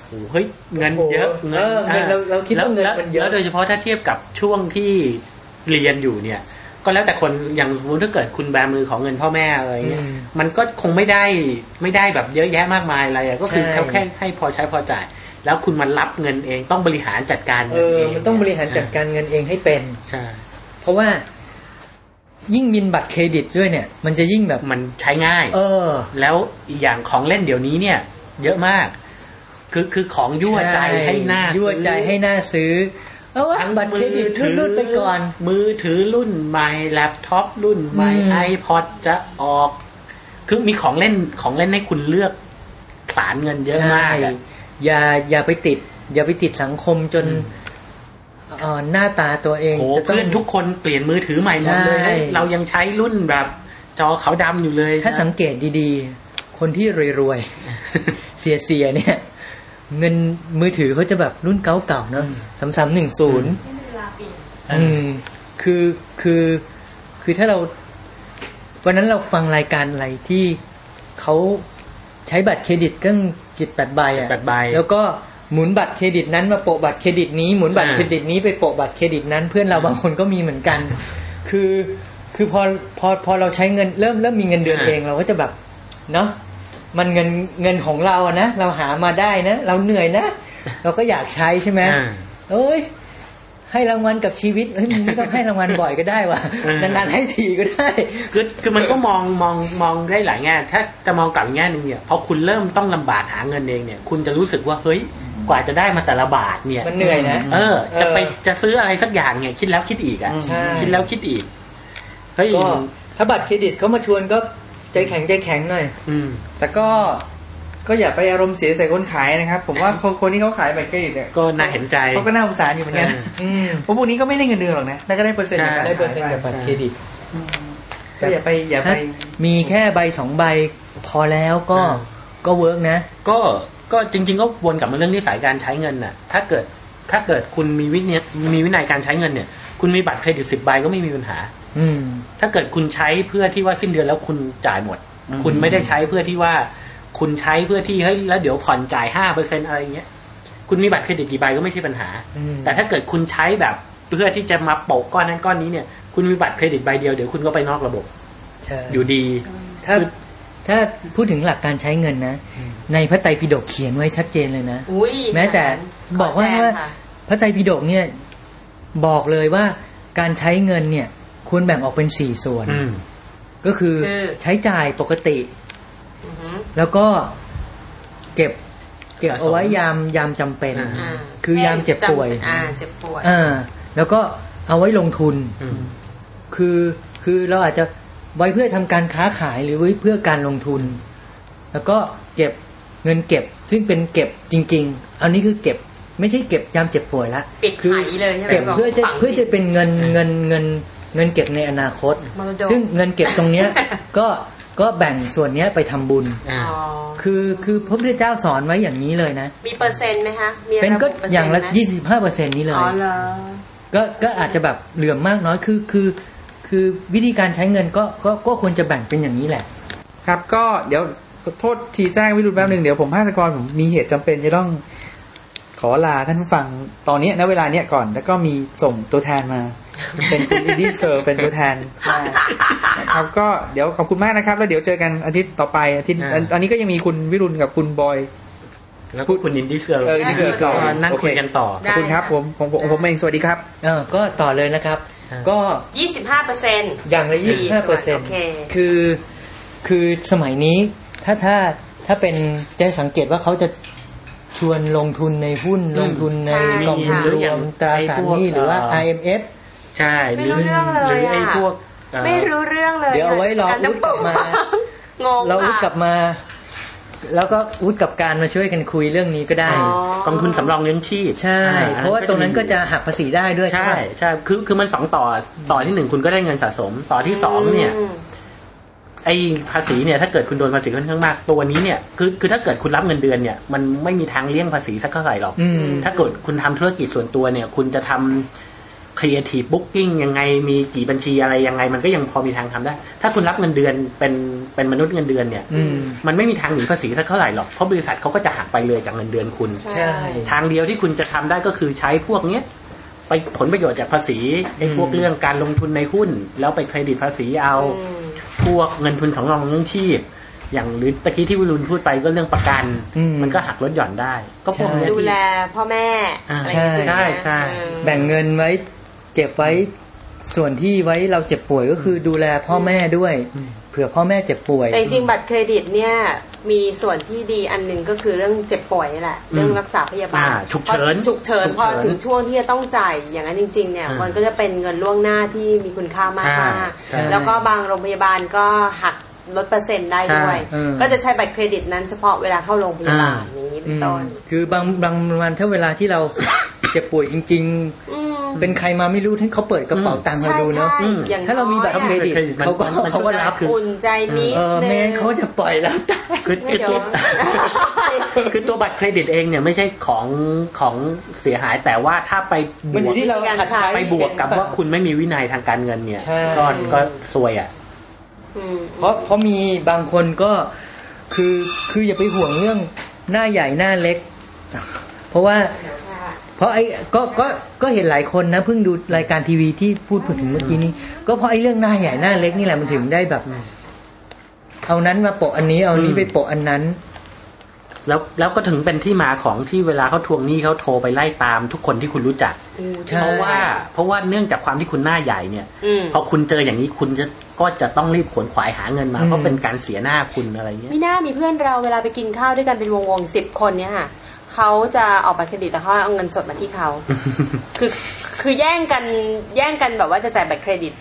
โอ้โหเฮ้ยเงินเยอะโอ้โหเออเงินเราเราคิดว่าเงินแล้วมันเยอะแล้วโดยเฉพาะถ้าเทียบกับช่วงที่เรียนอยู่เนี่ย ก็แล้วแต่คนอย่างสมมติถ้าเกิดคุณแบมือของเงินพ่อแม่อะไรเงี้ยอืมมันก็คงไม่ได้ไม่ได้แบบเยอะแยะมากมายอะไรอะก็คือใช่เขาแค่ให้พอใช้พอจ่าย แล้วคุณมารับเงินเองต้องบริหารจัดการเองินอเองมันต้องบริหารจัดการเงินเองให้เป็นใช่เพราะว่ายิ่งมินบัตรเครดิตด้วยเนี่ย มันจะยิ่งแบบมันใช้ง่าย เออ แล้วอีกอย่างของเล่นเดี๋ยวนี้เนี่ย เยอะมาก คือคือของยั่วใจให้หน้ายั่วใจซื้อให้หน้าซื้อเอาวะทั้งบัตรเครดิตรูดๆไปก่อน มือถือรุ่นใหม่แล็ปท็อปรุ่นใหม่อืมไอพอดจะออก คือมีของเล่นของเล่นให้คุณเลือกขลานเงินเยอะมากใช่ อะอย่าอย่าไปติด อย่าไปติดสังคมจนเอ่อหน้าตาตัวเองโอ้จะต้องเพื่อนทุกคนเปลี่ยนมือถือใหม่หมดเลยใช่เรายังใช้รุ่นแบบจอขาวดำอยู่เลย ถ้านะสังเกตดีๆ คนที่รวยๆ เสียเสียๆเนี่ย เงินมือถือเขาจะแบบรุ่นเก่าๆเนอะสามสามหนึ่งศูนย์อืมคือคือคือถ้าเราวันนั้นเราฟังรายการอะไรที่เขาใช้บัตรเครดิตก็ จิตแปดใบอะแปดใบแล้วก็หมุนบัตรเครดิตนั้นมาโปะบัตรเครดิตนี้หมุนบัตรอ่าเครดิตนี้ไปโปะบัตรเครดิตนั้น เพื่อนเราบางคนก็มีเหมือนกัน คือคือพอพอพอเราใช้เงินเริ่มเริ่มมีเงินเดือนเองเราก็จะแบบเนาะมันเงินเงินของเราอะนะเราหามาได้นะ เราเหนื่อยนะ เราก็อยากใช้ใช่ไหมอ่าเอ้ย ให้รางวัลกับชีวิตเฮ้ยมึงไม่ต้องให้รางวัลบ่อยก็ได้วะอืมนานๆให้ทีก็ได้คือคือมันก็มองมองมองได้หลายแง่ถ้าจะมองกลับอีกแง่หนึ่งเนี่ยพอคุณเริ่มต้องลำบากหาเงินเองเนี่ย คุณจะรู้สึกว่าเฮ้ยกว่าจะได้มาแต่ละบาทเนี่ยมันเหนื่อยนะเออ จะไปเออจะซื้ออะไรสักอย่างเนี่ยคิดแล้วคิดอีกอะใช่คิดแล้วคิดอีกเฮ้ยก็ถ้าบัตรเครดิตเขามาชวนก็ใจแข็งใจแข็งหน่อย อืมแต่ก็ ก็อย่าไปอารมณ์เสียใส่คนขายนะครับ ผมว่าคนคนที่เขาขายบัตรเครดิตเนี่ยก็น่าเห็นใจเขาก็น่าสงสารอยู่เหมือนกันเอออืมเพราะพวกนี้ก็ไม่ได้เงินเดือนหรอกนะแล้วก็ได้เปอร์เซ็นต์ใช่จากการได้เปอร์เซ็นต์จากบัตรเครดิตก็อย่าไปอย่าไปถ้ามีแค่ใบสองใบพอแล้วก็อ่าก็ work นะ ก็ก็จริง ๆ ก็วนกลับมาเรื่องนิสัยการใช้เงินน่ะ ถ้าเกิดถ้าเกิดคุณมีวินัยมีวินัยการใช้เงินเนี่ย คุณมีบัตรเครดิตสิบใบก็ไม่มีปัญหา อืมถ้าเกิดคุณใช้เพื่อที่ว่าสิ้นเดือนแล้วคุณจ่ายหมด คุณไม่ได้ใช้เพื่อที่ว่า คุณใช้เพื่อที่เฮ้ยแล้วเดี๋ยวผ่อนจ่ายห้าเปอร์เซ็นอะไรเงี้ยคุณมีบัตรเครดิตกี่ใบก็ไม่ใช่ปัญหาอืมแต่ถ้าเกิดคุณใช้แบบเพื่อที่จะมาโปะก้อนนั้นก้อนนี้เนี่ย คุณมีบัตรเครดิตใบเดียวเดี๋ยวคุณก็ไปนอกระบบใช่อยู่ดี ถ้าถ้าพูดถึงหลักการใช้เงินนะ ในพระไตรปิฎกเขียนไว้ชัดเจนเลยนะอุ้ยแม้แต่ขบอกว่าแจ้งว่าค่ะพระไตรปิฎกเนี่ยบอกเลยว่าการใช้เงินเนี่ยควรแบ่งออกเป็นสี่ส่วนอืมก็คือคือใช้จ่ายปกติอือหือ แล้วก็เก็บเก็บสะสมเอาไว้ยามยามจำเป็นอ่าอ่าคือยามเจ็บป่วยจำเป็นอ่าเจ็บป่วยอ่าแล้วก็เอาไว้ลงทุนอืมคือคือเราอาจจะไว้เพื่อทำการค้าขายหรือไว้เพื่อการลงทุน แล้วก็เก็บเงินเก็บซึ่งเป็นเก็บจริง ๆ อันนี้คือเก็บไม่ใช่เก็บยามเจ็บป่วยละปิดคือไหเลยใช่ไหมเก็บบอกเพื่อจะฝังเพื่อจะเป็นเงินเงินเงินเงินเก็บในอนาคตมรดกซึ่งเงินเก็บตรงเนี้ยก็ ก็แบ่งส่วนเนี้ยไปทำบุญอ่าอ๋อคือคือพระพุทธเจ้าสอนไว้อย่างนี้เลยนะ มีเปอร์เซ็นต์ไหมคะมีเป็นก็ระบุปร์ซ็นต์อย่างละไหมยี่สิบห้าเปอร์เซ็นนี้เลอ๋อยเหรอก็ก็อาจจะแบบเหลื่อมมากน้อยคือคือ คือวิธีการใช้เงินก็ก็ก็ควรจะแบ่งเป็นอย่างนี้แหละ ครับก็เดี๋ยวขอโทษทีแจ้งวิรุณแป๊บหนึ่งเดี๋ยวผมภาสกรผมมีเหตุจำเป็นจะต้องขอลาท่านผู้ฟังตอนนี้ณเวลาเนี้ยก่อน แล้วก็มีส่งตัวแทนมา เป็นคุณอินดี้เกิร์เป็นตัวแทนมานะครับก็เดี๋ยวขอบคุณมากนะครับ แล้วเดี๋ยวเจอกันอาทิตย์ต่อไปอาทิตย์อ่าอันอันนี้ก็ยังมีคุณวิรุณกับคุณบอยแล้วก็คุณอินดี้เซอร์เออ Indie Girl ต่อนั่งคุยกันต่อขอบคุณครับผมผมผมผมเองสวัสดีครับ เออก็ต่อเลยนะครับอ่าก็ยี่สิบห้าเปอร์เซ็นต์อย่างละดียี่สิบห้าเปอร์เซ็นโอเคคือคือสมัยนี้ถ้าถ้าถ้าเป็นจะสังเกตว่าเขาจะชวนลงทุนในหุ้นลงทุนในใช่กองทุนค่ะรวมตราสารหนี้ไอ้พวกหรือว่าเอ่อ IMF ใช่หไม่รือรู้เรื่องเลยหรือไอ้อะพวกเอ่อไม่รู้เรื่องเลย เดี๋ยวเอาไว้รอการอุ๊ดกลับมางงเราอุ๊ดกลับมา แล้วก็วุฒิกับการมาช่วยกันคุยเรื่องนี้ก็ได้อ๋อกองทุนสำรองเลี้ยงชีพใช่อ่เพราะว่าตรงนั้นก็จะหักภาษีได้ด้วยใช่ไหมใช่คือคือมันสองต่อต่อที่หนึ่งคุณก็ได้เงินสะสม ต่อที่สองเนี่ยอืมไอ้ภาษีเนี่ยถ้าเกิดคุณโดนภาษีค่อนข้างมากตัวนี้เนี่ยคือคือถ้าเกิดคุณรับเงินเดือนเนี่ยมันไม่มีทางเลี่ยงภาษีสักเท่าไหร่หรอกอืมถ้าเกิดคุณทำธุรกิจส่วนตัวเนี่ย คุณจะทำ creative booking ยังไงมีกี่บัญชีอะไรยังไง มันก็ยังพอมีทางทำได้ ถ้าคุณรับเงินเดือนเป็นเป็นมนุษย์เงินเดือนเนี่ยอืมมันไม่มีทางหนีภาษีสักเท่าไหร่หรอกเพราะบริษัทเขาก็จะหักไปเลยจากเงินเดือนคุณใช่ทางเดียวที่คุณจะทำได้ก็คือใช้พวกเนี้ยไปผลประโยชน์จากภาษีไอ้พวกอืมเรื่องการลงทุนในหุ้น แล้วไปเครดิตภาษีเอาอืมพวกเงินทุนสำรองเลี้ยงชีพ อย่างหรือตะกี้ที่วิรุณพูดไปก็เรื่องประกันอืมมันก็หักลดหย่อนได้ ก็พวกเนี้ยดูที่แลพ่อแม่อ่าอะไรอย่างเงี้ยใช่ใช่อืมแบ่งเงินไว้ เก็บไว้ส่วนที่ไว้เราเจ็บป่วยก็คือดูแลพ่อแม่ด้วย เผื่อพ่อแม่เจ็บป่วย แต่จริงๆบัตรเครดิตเนี่ยมีส่วนที่ดีอันหนึ่งก็คือเรื่องเจ็บป่วยนี่แหละเรื่องรักษาพยาบาลอ่าฉุกเฉินพอฉุกเฉินฉุกพอเฉินถึงช่วงที่จะต้องจ่ายอย่างนั้นจริง ๆ เนี่ยอ่ามัมันก็จะเป็นเงินล่วงหน้าที่มีคุณค่ามากใช่มากใช่แล้วก็บางโรงพยาบาลก็หักลดเปอร์เซ็นต์ได้ด้วยใช่เออก็จะใช้บัตรเครดิตนั้นเฉพาะเวลาเข้าโรงพยาบาลอย่างนี้เป็นต้นคือบางบางวันถ้าเวลาที่เราเจ็บป่วยจริงอืมๆ เป็นใครมาไม่รู้ที่เขาเปิดกระเป๋าตังค์เราใช่ดูเนาะใช่อืมอย่างถ้าเรามีบัตรน้อยเครดิตมันเขาก็มันมันเขาก็รับคืออุ่นใจนิดเออนึงแม่งั้นเขาจะปล่อยเราตายคือไม่คือเดี๋ยตัววคือตัวบัตรเครดิตเองเนี่ยไม่ใช่ของของเสียหายแต่ว่าถ้าไปบมันอวกยู่ที่เราหัดใช้ไปบวกกับว่าคุณไม่มีวินัยทางการเงินเนี่ยใช่ก็ก็ซวยอะอืมเพราะเพราะมีบางคนก็คือคืออย่าไปห่วงเรื่องหน้าใหญ่หน้าเล็ก เพราะว่า เพราะไอ้ก็ก็ก็เห็นหลายคนนะเพิ่งดูรายการทีวีที่พูดถึงเมื่อกี้นี้ ก็เพราะไอ้เรื่องหน้าใหญ่หน้าเล็กนี่แหละมันถึงได้แบบ เอานั้นมาโปะอันนี้ เอานี้อืมไปโปะอันนั้น แล้วแล้วก็ถึงเป็นที่มาของที่เวลาเขาทวงหนี้เขาโทรไปไล่ตามทุกคนที่คุณรู้จักใช่เพราะว่า เพราะว่าเนื่องจากความที่คุณหน้าใหญ่เนี่ยอืมพอคุณเจออย่างนี้คุณจะก็จะต้องรีบขวนขวายหาเงินมาอืมเพราะเป็นการเสียหน้าคุณอะไรเงี้ยไม่น่ามีเพื่อนเราเวลาไปกินข้าวด้วยกันเป็นวงวงสิบคนเนี่ยค่ะ เขาจะออกบัตรเครดิตแล้วเขาเอาเงินสดมาที่เขา คือคือแย่งกันแย่งกันแบบว่าจะจ่ายบัตรเครดิต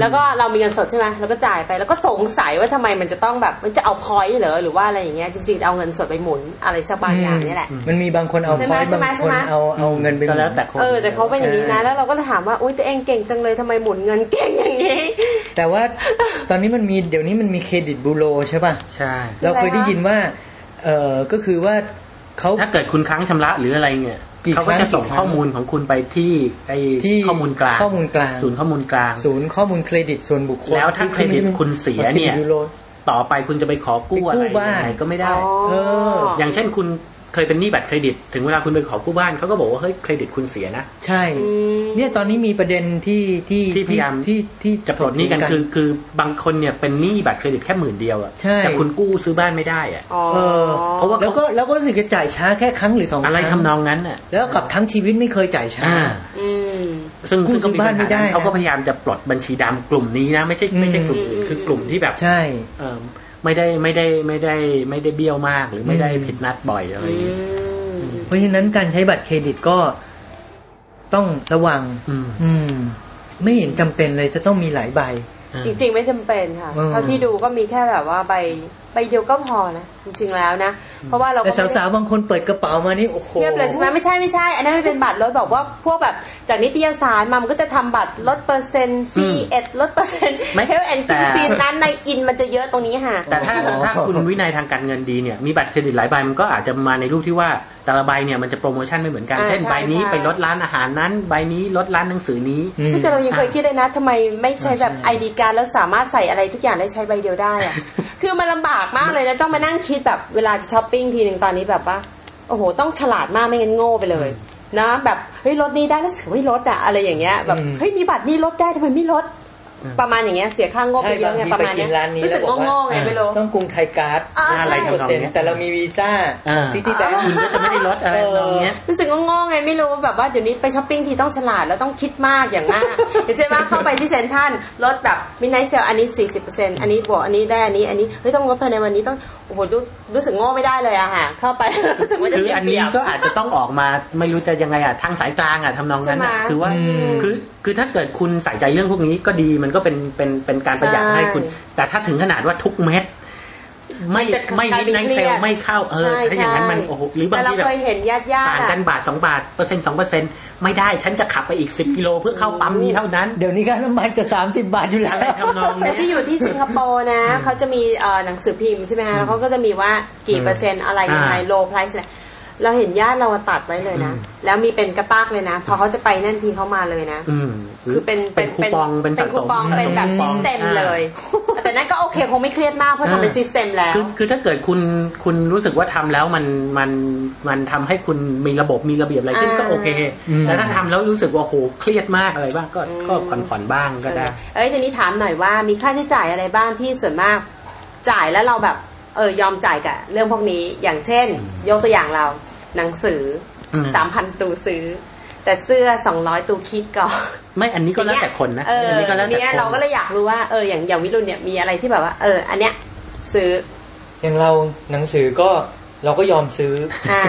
แล้วก็เรามีเงินสดใช่ไหมเราก็จ่ายไปแล้วก็สงสัยว่าทำไมมันจะต้องแบบมันจะเอาพอยต์เหรอหรือว่าอะไรอย่างเงี้ยจริงๆเอาเงินสดไปหมุนอะไรสักบางอย่างนี่แหละมันมีบางคนเอาใช่พไหมอยต์ใช่ไหมบางใช่คนไหมเอาเอาเงินไปก็แล้วแต่คนเออแต่เขาเป็นอย่างนี้นะใช่แล้วเราก็ถามว่าอุ้ยตัวเองเก่งจังเลยทำไมหมุนเงินเก่งอย่างนี้ แต่ว่าตอนนี้มันมีเดี๋ยวนี้มันมีเครดิตบูโรใช่ป่ะใช่เราเคยได้ยินว่าเออก็คือว่า เขาถ้าเกิดคุณค้างชำระหรืออะไรเนี่ยกี่เขาก็จะครั้งส่งกี่ครั้งข้อมูลของคุณไปที่ไอ้ที่ข้อมูลกลางข้อมูลกลาง ศูนย์ข้อมูลกลาง ศูนย์ข้อมูลเครดิตส่วนบุคคลแล้วถ้าที่เครดิตคุณเสียเนี่ยครดิตบูโรต่อไปคุณจะไปขอกู้ไปอะกู้ไรบ้านยังไงก็ไม่ได้ เออ อย่างเช่นคุณ เคยเป็นหนี้บัตรเครดิต ถึงเวลาคุณไปขอกู้บ้านเขาก็บอกว่าเฮ้ยเครดิตคุณเสียนะ ใช่ เนี่ยตอนนี้มีประเด็นที่ที่ที่พยายามที่ที่จะปลดหนี้กันคือคือบางคนเนี่ยเป็นหนี้บัตรเครดิตแค่หมื่นเดียวอะใช่แต่คุณกู้ซื้อบ้านไม่ได้อะอ๋อเออเพราะว่าแล้วก็แล้วก็รู้สึกจะจ่ายช้าแค่ครั้งหรือสองคอะไรรั้งทำนองนั้นน่ะแล้วกับทั้งชีวิตไม่เคยจ่ายช้าอ่าอืมซึ่งกู้ซึ่งก็มีซื้อบ้าปันญไม่หาได้นั้นเขาก็นะพยายามจะปลดบัญชีดำกลุ่มนี้นะ ไม่ใช่ไม่ใช่กลุ่มอื่นอืมคือกลุ่มที่แบบใช่เออ ไม่ได้ไม่ได้ไม่ได้ไม่ได้เบี้ยวมากหรือไม่ได้อืมผิดนัดบ่อยอะไรอย่างเงี้ยเพราะฉะนั้นการใช้บัตรเครดิตก็ต้องระวัง อืมอืมไม่เห็นจำเป็นเลยจะต้องมีหลายใบอ่าจริง ๆ ไม่จำเป็นค่ะอืมเท่าที่ดูก็มีแค่แบบว่าใบ ใบเดียวก็พอนะจริงๆแล้วนะ เพราะว่าเราก็แต่ไม่ได้สาวๆบางคนเปิดกระเป๋ามานี่โอ้โหเทียบเลยใช่ไหมไม่ใช่ไม่ใช่ อันนั้นมันเป็นบัตรลดแบบว่าพวกแบบจากนิตยสารมามันก็จะทำบัตรลดเปอร์เซ็นต์ซีเอ็ดลดเปอร์เซ็นต์ไม่เทลแอนด์แต่ซีนั้นในอินมันจะเยอะตรงนี้ค่ะแต่ถ้าถ้าคุณวินัยทางการเงินดีเนี่ยมีบัตรเครดิตหลายใบมันก็อาจจะมาในรูปที่ว่า แต่ละใบเนี่ยมันจะโปรโมชั่นไม่เหมือนกันอ่าเช่นใช่ใบนี้ใช่ไปลดร้านอาหารนั้น ใบนี้ลดร้านหนังสือนี้อืมแต่เรายังเคยคิดเลยนะทำไมไม่ใช้แบบไอดีการดแล้วสามารถใส่อะไรทุกอย่างได้ใช้ใบเดียวได้อะคือมันลำบากมากเลยนะต้องมานั่งคิดแบบเวลาจะช้อปปิ้งทีหนึ่งตอนนี้แบบว่าโอ้โห ต้องฉลาดมากไม่งั้นโง่ไปเลยนะแบบเฮ้ยลดนี้ได้แล้วเสือไม่ลดอะอะไรอย่างเงี้ยแบบอืมเฮ้ยมีบัตรนี้ลดได้ทำไมไม่ลด ประมาณอย่างเงี้ยเสียค่างบไปเยอะไงประมาณเนี้ยใช่บงทีไปกินร้านนี้รู้สึกแล้วบอกว่าโง่ๆไงไม่รู้ต้องกรุงไทยการ์ดอ่าอะไรใช่ทำนองเปอร์เซ็นต์เนี้ยแต่เรามีวีซ่าอ่าซิตี้แบงค์คุณก็จะไม่ได้ลดอะไรทำนองเนี้ยรู้สึกโง่ๆไงไม่รู้แบบว่าเดี๋ยวนี้ไปช้อปปิ้งทีต้องฉลาดแล้วต้องคิดมากอย่างมากอย่างเช่นว่าเข้าไปที่เซ็นทรัลลดแบบมินไนเซลอันนี้40%อันนี้บวกอันนี้ได้อันนี้อันนี้เฮ้ยต้องลดภายในวันนี้ต้องโอ้โหรู้รู้สึกโง่ไม่ได้เลยอะฮะเข้าไปรู้สึกว่าจะคือเสียอันเปรีนี้ยบก็อาจจะต้องออกมาไม่รู้จะยังไงอะทางสายกลางอะทำนองนั้นอะใช่ไหมคือว่าอืมคือคือถ้าเกิดคุณใส่ใจเรื่องพวกนี้ก็ดีมันก็เป็นเป็นเป็นการประหยัดใช่ให้คุณ แต่ถ้าถึงขนาดว่าทุกเม็ดไม่นจะไม่กลายนิดเป็นในเครีเซยลดล์ไม่เข้าเออใช่ถ้าอย่างนั้นมันใช่โอ้โหหรือบางแต่เราทีแบบเคยเห็นญาติญาติต่างกันบาทสองบาทเปอร์เซ็นต์สองเปอร์เซ็นต์ไม่ได้ฉันจะขับไปอีกสิบกิโลเพื่อเข้าปั๊มนี้เท่านั้น เดี๋ยวนี้ค่าน้ำมันจะสามสิบบาทอยู่แล้วอะไรทำนองแต่เนี้ยที่อยู่ที่สิงคโปร์นะเขาจะมีเอ่อหนังสือพิมพ์ใช่ไหมคะแล้วเขาก็จะมีว่ากี่เปอร์เซ็นต์อะไรยังไงอ่าโลไพรส์เราเห็นญาติเราตัดไว้เลยนะ แล้วมีเป็นกระตากเลยนะ พอเขาจะไปนั่นทีเขามาเลยนะอืมคือเป็นเป็นคูปองเป็นสะสมคูปองเป็นแบบสะสม system อ่าเลย แต่นั่นก็โอเคคงไม่เครียดมากเพราะทำเป็น system แล้ว คือคือถ้าเกิดคุณคุณรู้สึกว่าทำแล้วมันมันมันทำให้คุณมีระบบมีระเบียบอะไรขึ้นอ่าก็โอเคอืมแต่ถ้าทำแล้วรู้สึกว่าโหเครียดมากอะไรบ้างก็ก็ผ่อนผ่อนบ้างก็ได้ เอ้ยทีนี้ถามหน่อยว่ามีค่าใช้จ่ายอะไรบ้างที่ส่วนมากจ่ายแล้วเราแบบเออยอมจ่ายกับเรื่องพวกนี้อย่างเช่น ยกตัวอย่างเรา หนังสืออมสามพันตูซื้อ แต่เสื้อสองร้อยตูคิดก่อนไม่อันนี้ก็แล้วแต่คนนะเอออันนี้ก็แล้วแต่เนี้ยคนเราก็เลยอยากรู้ว่าเอออย่างอย่างวิรุณเนี่ยมีอะไรที่แบบว่า เออ อันเนี้ย ซื้อ อย่างเราหนังสือก็เราก็ยอมซื้อ อ่า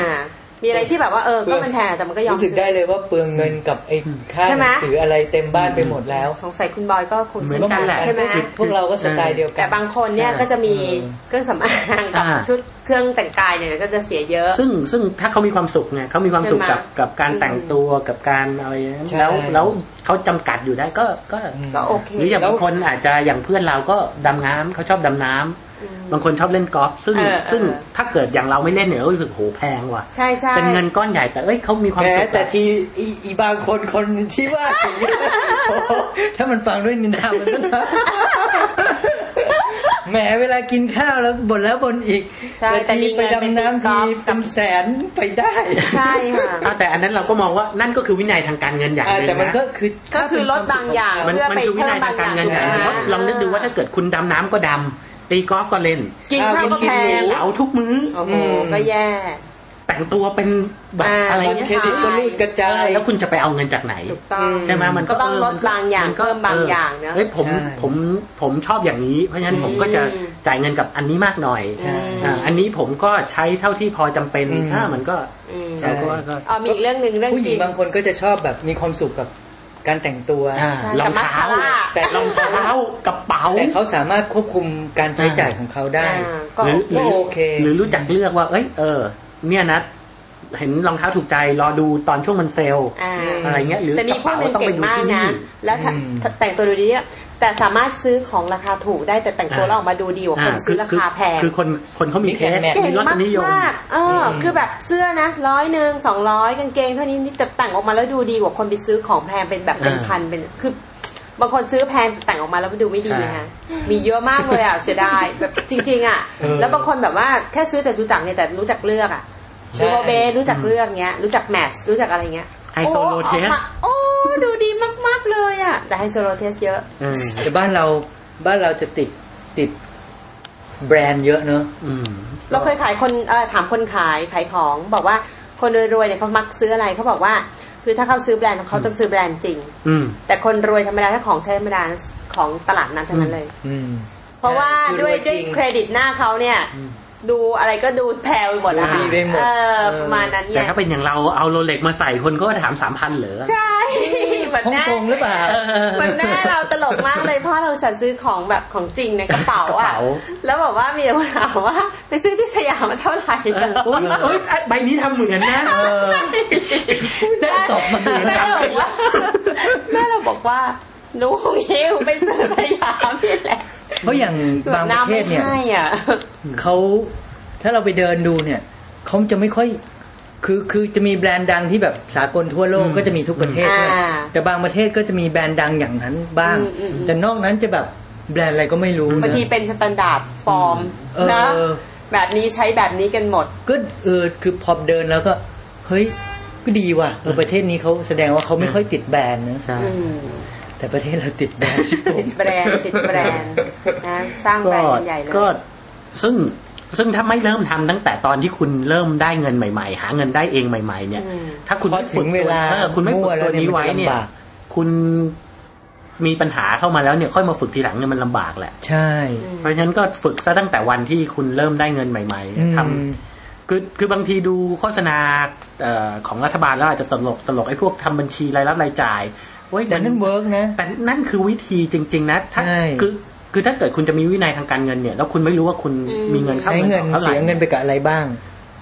มีอะไรที่แบบว่าเออก็มันแพงแต่มันก็ยอมรู้สึกซื้อได้เลยว่าเปลืองเงินกับไอ้ค่าใช่หไหมนังสืออะไรเต็มบ้านไปหมดแล้ว สงสัยคุณบอยก็คงเหมืเช่อนนกันแหละใช่ไหมพวกเราก็สไตล์เดียวกัแต่นบางคนเนี่ยใช่ก็จะมีเออเครื่องสำอางกับอ่าชุดเครื่องแต่งกายเนี่ยก็จะเสียเยอะ ซึ่งซึ่งถ้าเขามีความสุขไงเขามีความสุขใช่ไหมกับกับการแต่งตัวกับการอะไรนั้นใช่แล้วแล้วเขาจำกัดอยู่ได้ก็ก็ก็โอเคหรืออย่างแล้วบางคนอาจจะอย่างเพื่อนเราก็ดำน้ำเขาชอบดำน้ำ บางคนชอบเล่นกอล์ฟซึ่งเออเออซึ่งถ้าเกิดอย่างเราไม่เล่นเนี่ยก็รู้สึกโหแพงว่ะใช่ใช่เป็นเงินก้อนใหญ่แต่เอ้ยเขามีความแม้สุขแต่อะทีอีอีบางคนคนที่ว่าถึงโอ้โหถ้ามันฟังด้วยนินทามันก็นะแหมเวลากินข้าวแล้วบ่นแล้วบ่นอีกใช่แต่ทีมีไปเงินเป็นดำน้ำติ๊ทีกต๊อกเป็นแสนไปได้ใช่ค่ะอะแต่อันนั้นเราก็มองว่านั่นก็คือวินัยทางการเงินอย่างหอ่านึ่งแต่มันนะก็คือก็คือลดบางอย่างมันเพื่อมันไปคือวินัยทางการเงินอย่างหนึ่งเพราะลองนึกดูว่าถ้าเกิดคุณดำน้ำก็ดำ ตีกอล์ฟก็เล่นกินข้าวก็แพงเหลาทุกมื้อโอ้โหก็แย่ แต่งตัวเป็นแบบอ่าอะไรคนเงี้ยเครดิตก็รูดกระจายแล้วคุณจะไปเอาเงินจากไหนถูกต้องใช่ไหมมันก็ต้องเลดบางอย่างนก็เพิ่มบางอย่างเนอะเฮ้ยผมใช่ผมผมชอบอย่างนี้ เพราะฉะนั้นผมก็จะอืมจ่ายเงินกับอันนี้มากหน่อยใช่อ่าอันนี้ผมก็ใช้เท่าที่พอจำเป็นอืมอ่ามันก็อืมใช่เราก็ว่าก็อ๋อมีอีกเรื่องหนึ่งเรื่องผู้หญิกิงนบางคนก็จะชอบแบบมีความสุขกับ การแต่งตัวอ่าใช่รองกับเท้ามัสคาร่าแต่รองเท้ากระเป๋าแต่เขาสามารถควบคุมการใช้จ่ายของเขาได้อ่าก็หรือโอเคหรือโอเค หรือรู้จักเลือกว่า เอ้ยเออ เนี่ยนะ เห็นรองเท้าถูกใจรอดูตอนช่วงมันเซลล์อ่าอะไรเงี้ยหรือแต่มีกระพวกเป๋าหนึ่งต้องไปเก่งดูมากที่นะนี่แล้วถ้าอืมแต่งตัวดูดีอะแต่สามารถซื้อของราคาถูกได้แต่แต่งตัวแล้วออกมาดูดีกว่าคนซื้อราคาแพงคือคนคนเขามีเทส Mix and match เก่มีงรสมากนิยมมากๆเอออคือแบบเสื้อนะร้อยหนึ่งสองร้อยกางเกงเท่านี้นี่จะแต่งออกมาแล้วดูดีกว่าคนไปซื้อของแพงเป็นแบบเป็นอ่าพันเป็นคือบางคนซื้อแพงแต่งออกมาแล้วมันดูไม่ดีนะคะมีเยอะมากเลยอะเสียดายแบบจริง ๆ อะเออแล้วบางคนแบบว่าแค่ซื้อแต่จูจักรเนี่ยแต่รู้จักเลือกอะใช่ชูโรเบรู้จักเลือกเงี้ย รู้จักแมชรู้จักอะไรเงี้ยไฮโซโลเทสโอ้ออกมาโอ้ดูดีมากๆเลยอะ แต่ไฮโซโลเทสเยอะอืมแต่บ้านเราบ้านเราจะติดติดแบรนด์เยอะเนอะอืมเราเคยขายคนเอ่อถามคนขายขายของบอกว่าคนรวยๆเนี่ยเขามักซื้ออะไรเขาบอกว่า คือถ้าเขาซื้อแบรนด์เขาต้องซื้อแบรนด์จริง อืมแต่คนรวยธรรมดาถ้าของใช้ธรรมดาของตลาดนั้นเท่านั้นเลย อืมเพราะว่าใช่คือด้วยรวยจริด้วยงเครดิตหน้าเขาเนี่ย ดูอะไรก็ดูแพรวไปหมดแล้วดูดีไปหมดเออเออประมาณนั้นแต่เนี่ยถ้าเป็นอย่างเราเอาโรเล็กมาใส่คนก็ถามสามพันเหรอ ใช่เหมือนฮ่องแม่กงหรือเปล่าเหมือนแม่เราตลกมากเลยเพราะเราสั่ซื้อของแบบของจริงในกระเป๋าอะกระเป๋าแล้วบอกว่ามีคนถามว่าไปซื้อที่สยามมาเท่าไหร่เออโอ๊ยโอ๊ยใบนี้ทำเหมือนนะแม่ตอบมาแม่เราบอกว่าแม่เราบอกว่า หนูหิวไปซื้อสยามนี่แหละ เพราะอย่างบางประเทศเนี่ยน้ำไม่ให้อะเขาถ้าเราไปเดินดูเนี่ยเขาจะไม่ค่อย คือคือจะมีแบรนด์ดังที่แบบสากลทั่วโลกอืมก็จะมีทุกประเทศอ่าใช่ไหมแต่บางประเทศก็จะมีแบรนด์ดังอย่างนั้นบ้างอืมอืมอืมแต่นอกนั้นจะแบบแบรนด์อะไรก็ไม่รู้บางนะทีเป็น standard form เออนะแบบนี้ใช้แบบนี้กันหมด ก็เออคือพอเดินแล้วก็ เฮ้ยก็ดีว่ะเออประเทศนี้เขาแสดงว่าเขาไม่ค่อยติดแบรนด์นะใช่อืม แต่ประเทศเราติดแบรนด์ชิบติดแบรนด์ติดแบรนด์นะสร้างแบรก็นด์กันใหญ่เลยก็ซึ่งซึ่งถ้าไม่เริ่มทำตั้งแต่ตอนที่คุณเริ่มได้เงินใหม่ ๆ หาเงินได้เองใหม่ ๆ เนี่ยอืมถ้าคุณพอไม่ถึฝึกงเวลาเออคุณไม่ฝึกมั่วแล้ตัววนี้ไว้เนี่ยลำบากคุณมีปัญหาเข้ามาแล้วเนี่ยค่อยมาฝึกทีหลังเนี่ยมันลำบากแหละ ใช่ เพราะฉะนั้นก็ฝึกซะตั้งแต่วันที่คุณเริ่มได้เงินใหม่อืมๆทำคือคือบางทีดูโฆษณาเอ่อของรัฐบาลแล้วอาจจะตลกตลกไอ้พวกทำบัญชีรายรับรายจ่าย เว้ยแต่นั่นเวิร์กนะแต่นั่นคือวิธีจริง ๆ นะถ้าใช่คือคือถ้าเกิดคุณจะมีวินัยทางการเงินเนี่ย แล้วคุณไม่รู้ว่าคุณอืมมีเงินเข้าใช้เงินเงิอนอกเท่าไหร่เสียเงินไปกับอะไรบ้าง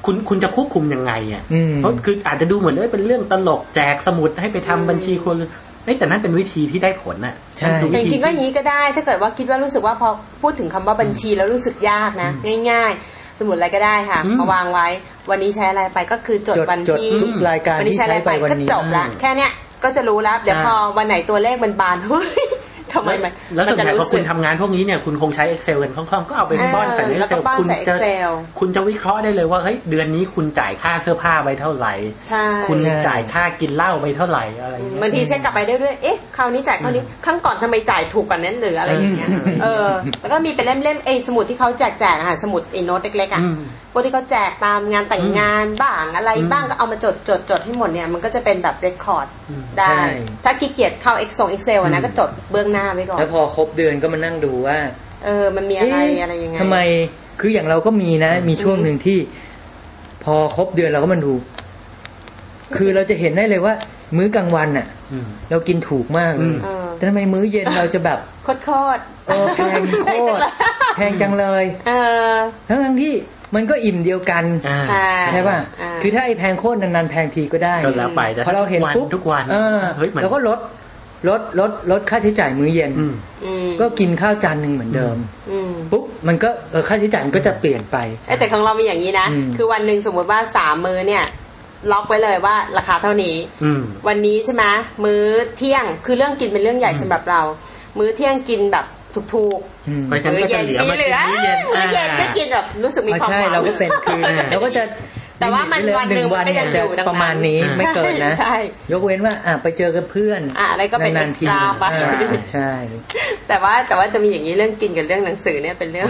คุณคุณจะควบคุมยังไงอะอืมเพราะคืออาจจะดูเหมือนเอ้ยเป็นเรื่องตลกแจกสมุดให้ไปทำบัญชีคนเอ้ยแต่นั่นเป็นวิธีที่ได้ผลน่ะใช่นั่นคือแต่วิจธีริงๆก็อย่างนี้ก็ได้ ถ้าเกิดว่าคิดว่ารู้สึกว่าพอพูดถึงคำว่าบัญชีแล้วรู้สึกยากนะ ง่าย ๆ สมุดอะไรก็ได้ค่ะมาวางไว้ วันนี้ใช้อะไรไปก็คือจดจดวันจดที่ทุกรายการวันนี้ที่ใช้อะไรใช้ไปไปวันก็นี้จบละแค่เนี้ย ก็จะรู้แล้ว เดี๋ยวพอวันไหนตัวเลขมันบานเฮ้ยทำไมมันแล้วมัส่วนจะใหญ่พรู้อสึคุกณทำงานพวกนี้เนี่ยคุณคงใช้ Excel กันคล่องๆ ก็เอาไปบ้อนใส่ในแล้วก็ Excel บ้านคุณใส่จะ Excel คุณจะวิเคราะห์ได้เลยว่าเฮ้ยเดือนนี้คุณจ่ายค่าเสื้อผ้าไปเท่าไหร่ใช่คุณใช่จ่ายค่ากินเหล้าไปเท่าไหร่อะไรอย่างเงี้ยบางทีเช็คกลับไปเรื่อยๆเอ๊ะคราวนี้จ่ายคราวนี้ครั้งก่อนทำไมจ่ายถูกกว่านั้นหรืออะไรอย่างเงี้ยเออแล้วก็มีเป็นเล่มๆไอ้สมุดที่เขาแจกแจกๆอะค่ะสมุดไอ้โน้ตเล็กๆอะอืมพ วกที่เขาแจกตามงานแต่งงานบ้างอะไรบ้างก็เอามาจดจดจดให้หมดเนี่ยมันก็จะเป็นแบบ recordได้ใช่ถ้าขี้เกียจเข้า X ส่ง Excel อะนะก็จดเบื้องหน้าไว้ก่อนแล้วพอครบเดือนก็มานั่งดูว่า เออ มันมีอะไรเอ๊ะอะไรยังไงทำไมคืออย่างเราก็มีนะ มีช่วงหนึ่งที่ พอครบเดือนเราก็มาดู คือเราจะเห็นได้เลยว่า มื้อกลางวันน่ะอืมเรากินถูกมากเลอืยมเออแต่ทำไมมื้อเย็นเราจะแบบโคตรโคตรเออแพงโคตรแพงจังเลยเออทั้งทั้งๆที่ มันก็อิ่มเดียวกันอ่าใช่ใช่ป่ะาคือถ้าไอ้แพงโคตรนานๆแพงทีก็ได้ก็แล้วไปแต่พอเราเห็นปุ๊บทุกวันเออเฮ้ยมันเราก็ลดลดลดลดค่าใช้จ่ายมื้อเย็นอืมอืมก็กินข้าวจานหนึ่งเหมือนเดิมอืมปุ๊บมันก็เออค่าใช้จ่ายมันก็จะเปลี่ยนไปเอ้ยแต่ของเรามีอย่างนี้นะอืมคือวันหนึ่งสมมติว่าสามมื้อเนี่ย ล็อกไว้เลยว่าราคาเท่านี้อืมวันนี้ใช่ไหมมื้อเที่ยงคือเรื่องกินเป็นเรื่องใหญ่สำหรับเรา มื้อเที่ยงกินแบบ ถูกอืมเพราะฉะนั้นมื้ก็อเย็จะนเหลือมีมาเหลืกินอมื้อเย็นมื้อเย็นก็กินแบบรู้สึกมีอ๋อความใช่หวังเราก็เป็นคือเราก็จะแต่ว่ามันวันหนึ่งวันมันก็เนี่ยัยงจะอยู่ดังนั้นประมาณนี้ไม่เกินนะใช่ยกเว้นว่าอะไปเจอกับเพื่อนอะอะไรก็เป็นนานๆที extra ไปอ่าใช่ แต่ว่าแต่ว่าจะมีอย่างนี้เรื่องกินกับเรื่องหนังสือเนี่ยเป็นเรื่อง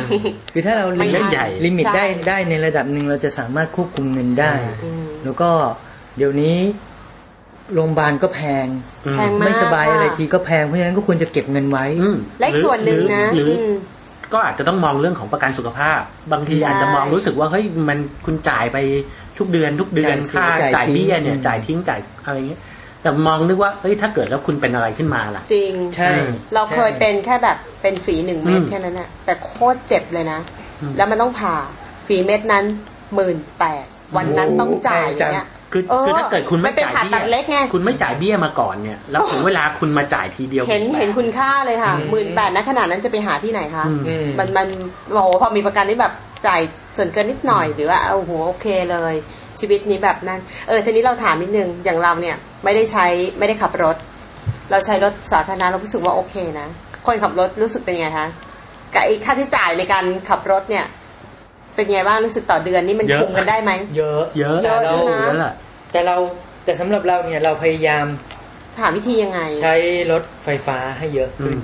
คือถ้าเราไม่ limit ใหญ่ limit ใช่ได้ได้ในระดับหนึ่งเราจะสามารถควบคุมเงินได้อืมแล้วก็เดี๋ยวนี้ โรงพยาบาลก็แพงอืมแพงมากไม่สบายค่ะอะไรทีก็แพงเพราะฉะนั้นก็ควรจะเก็บเงินไว้อืมและอีกส่วนหนึ่งนะหรือหรืออืมก็อาจจะต้องมองเรื่องของประกันสุขภาพ บางทีใช่อาจจะมองรู้สึกว่าเฮ้ยมันคุณจ่ายไปทุกเดือน ทุกเดือนจ่ายค่าจ่ายจ่ายทิ้งเบี้ยเนี่ยอืมจ่ายทิ้งจ่ายอะไรเงี้ยแต่มองนึกว่าเอ้ยถ้าเกิดแล้วคุณเป็นอะไรขึ้นมาล่ะ จริงใช่ เราเคยเป็นแค่แบบเป็นฝีหนึ่งเม็ดอืมแค่นั้นน่ะแต่โคตรเจ็บเลยนะอืมแล้วมันต้องผ่าฝีเม็ดนั้นหมื่นแปดวันนั้นต้องจ่ายอย่างเงี้ย คือเออคือถ้าเกิดคุณไม่มันเป็นจ่ายผ่าตัเบี้ดเล็กไงคุณไม่จ่ายเบี้ยมาก่อนเนี่ย แล้วถึงเวลาคุณมาจ่ายทีเดียว เห็น18,000เห็นคุณค่าเลยค่ะอืมหมื่นแปดนะขนาดนั้นจะไปหาที่ไหนคะอืมอืมมันมันโอ้โหพอมีประกันที่แบบจ่ายส่วนเกินนิดหน่อยหรือว่าโอ้โหโอเคเลย ชีวิตนี้แบบนั้น เออทีนี้เราถามนิดนึงอย่างเราเนี่ย ไม่ได้ใช้ไม่ได้ขับรถ เราใช้รถสาธารณะเรารู้สึกว่าโอเคนะคนขับรถรู้สึกเป็นไงคะกับไอ้ค่าใช้จ่ายในการขับรถเนี่ย เป็นไงบ้างรู้สึกต่อเดือนนี่มันเยอะคุมกันได้ไหมเยอะ เยอะเยอะแล้วใช่ไหมแล้วล่ะแต่เราแต่สำหรับเราเนี่ยเราพยายามถามวิธียังไง ใช้รถไฟฟ้าให้เยอะอืขึ้นม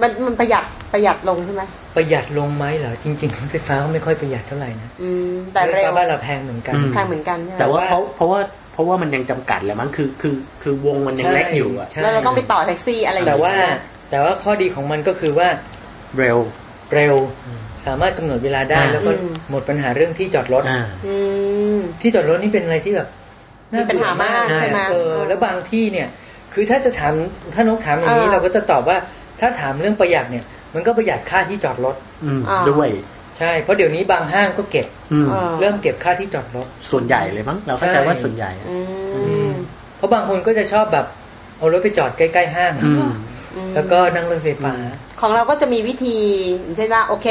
มันมันประหยัดประหยัดลงใช่ไหมประหยัดลงไหมเหรอจริงๆรถไฟฟ้าก็ไม่ค่อยประหยัดเท่าไหร่นะอืมแต่รถไฟเร็วฟ้าบ้านเราแพงเหมือนกันอืมแพงเหมือนกันใช่ไหมแต่ว่าแต่ว่าเพราะเพราะว่าเพราะว่ามันยังจำกัดแหละมั้งคือคือคือวงมันยังเล็กอยู่อะใช่แล้วเราต้องไปต่อแท็กซี่อะไรอย่างแต่เงี้ยว่าใช่ไหมแต่ว่าข้อดีของมันก็คือว่า เร็วเร็ว สามารถกำหนดเวลาได้อ่าแล้วก็หมดปัญหาเรื่องที่จอดรถอ่าอืมที่จอดรถนี่เป็นอะไรที่แบบมีปัญหามากน่เบื่อใช่ไหมเออแล้วบางที่เนี่ย คือถ้าจะถามถ้านกถามอย่างนี้เออเราก็จะตอบว่า ถ้าถามเรื่องประหยัดเนี่ย มันก็ประหยัดค่าที่จอดรถอืมอ่าด้วยใช่เพราะเดี๋ยวนี้บางห้างก็เก็บอืมเออเริ่มเก็บค่าที่จอดรถส่วนใหญ่เลยมั้งเราเข้าใจใช่ว่าส่วนใหญ่อะอืมเพราะบางคนก็จะชอบแบบเอารถไปจอดใกล้ๆห้างอืมอืมแล้วก็นั่งรถไฟฟ้า ของเราก็จะมีวิธีอย่างเช่นว่าโอเค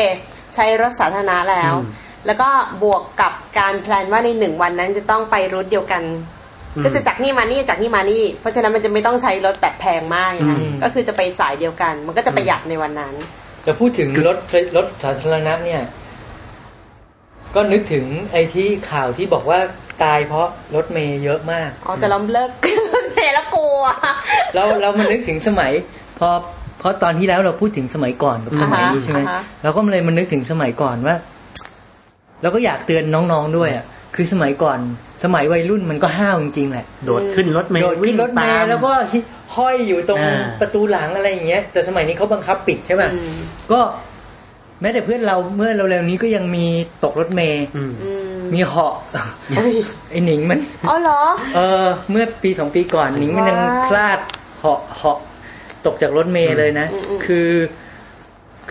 ใช้รถสาธารณะแล้วอืมแล้วก็บวกกับการแพลนว่าในหนึ่งวันนั้นจะต้องไปรูทเดียวกันอืมก็จะจากนี่มานี่จากนี่มานี่ เพราะฉะนั้นมันจะไม่ต้องใช้รถแบบแพงมากนะอืมก็คือจะไปสายเดียวกัน มันก็จะประหยัดในวันนั้นแต่พูดถึงรถรถสาธารณะเนี่ย ก็นึกถึงไอ้ที่ข่าวที่บอกว่าตายเพราะรถเมย์เยอะมากอ๋อแต่เราเลิกเทแล้วกลัวเราเรามานึกถึงสมัย พอ เพราะตอนที่แล้วเราพูดถึงสมัยก่อนกับสมัยนี้ใช่ไหมอ่าฮะเราก็เลยมานึกถึงสมัยก่อนว่าเราก็อยากเตือนน้องๆด้วยอะคือสมัยก่อนสมัยวัยรุ่นมันก็ห้าวจริงๆแหละ โดดขึ้นรถเมล์โดดขึ้นรถเมวิ่งล์ตาแล้วก็ห้อยอยู่ตรงอ่าประตูหลังอะไรอย่างเงี้ย แต่สมัยนี้เขาบังคับปิดใช่ป่ะอืมก็แม้แต่เพื่อนเราเมื่อเร็วๆนี้ก็ยังมีตกรถเมล์อืมอืมมีเหาะเฮ้ยไอหนิงมันอ๋อเหรอ เออ เมื่อปีสองปีก่อนหนิงมันยังว้ายพลาดเหาะเหาะ ตกจากรถเมล์เลยนะอืมอืมคือ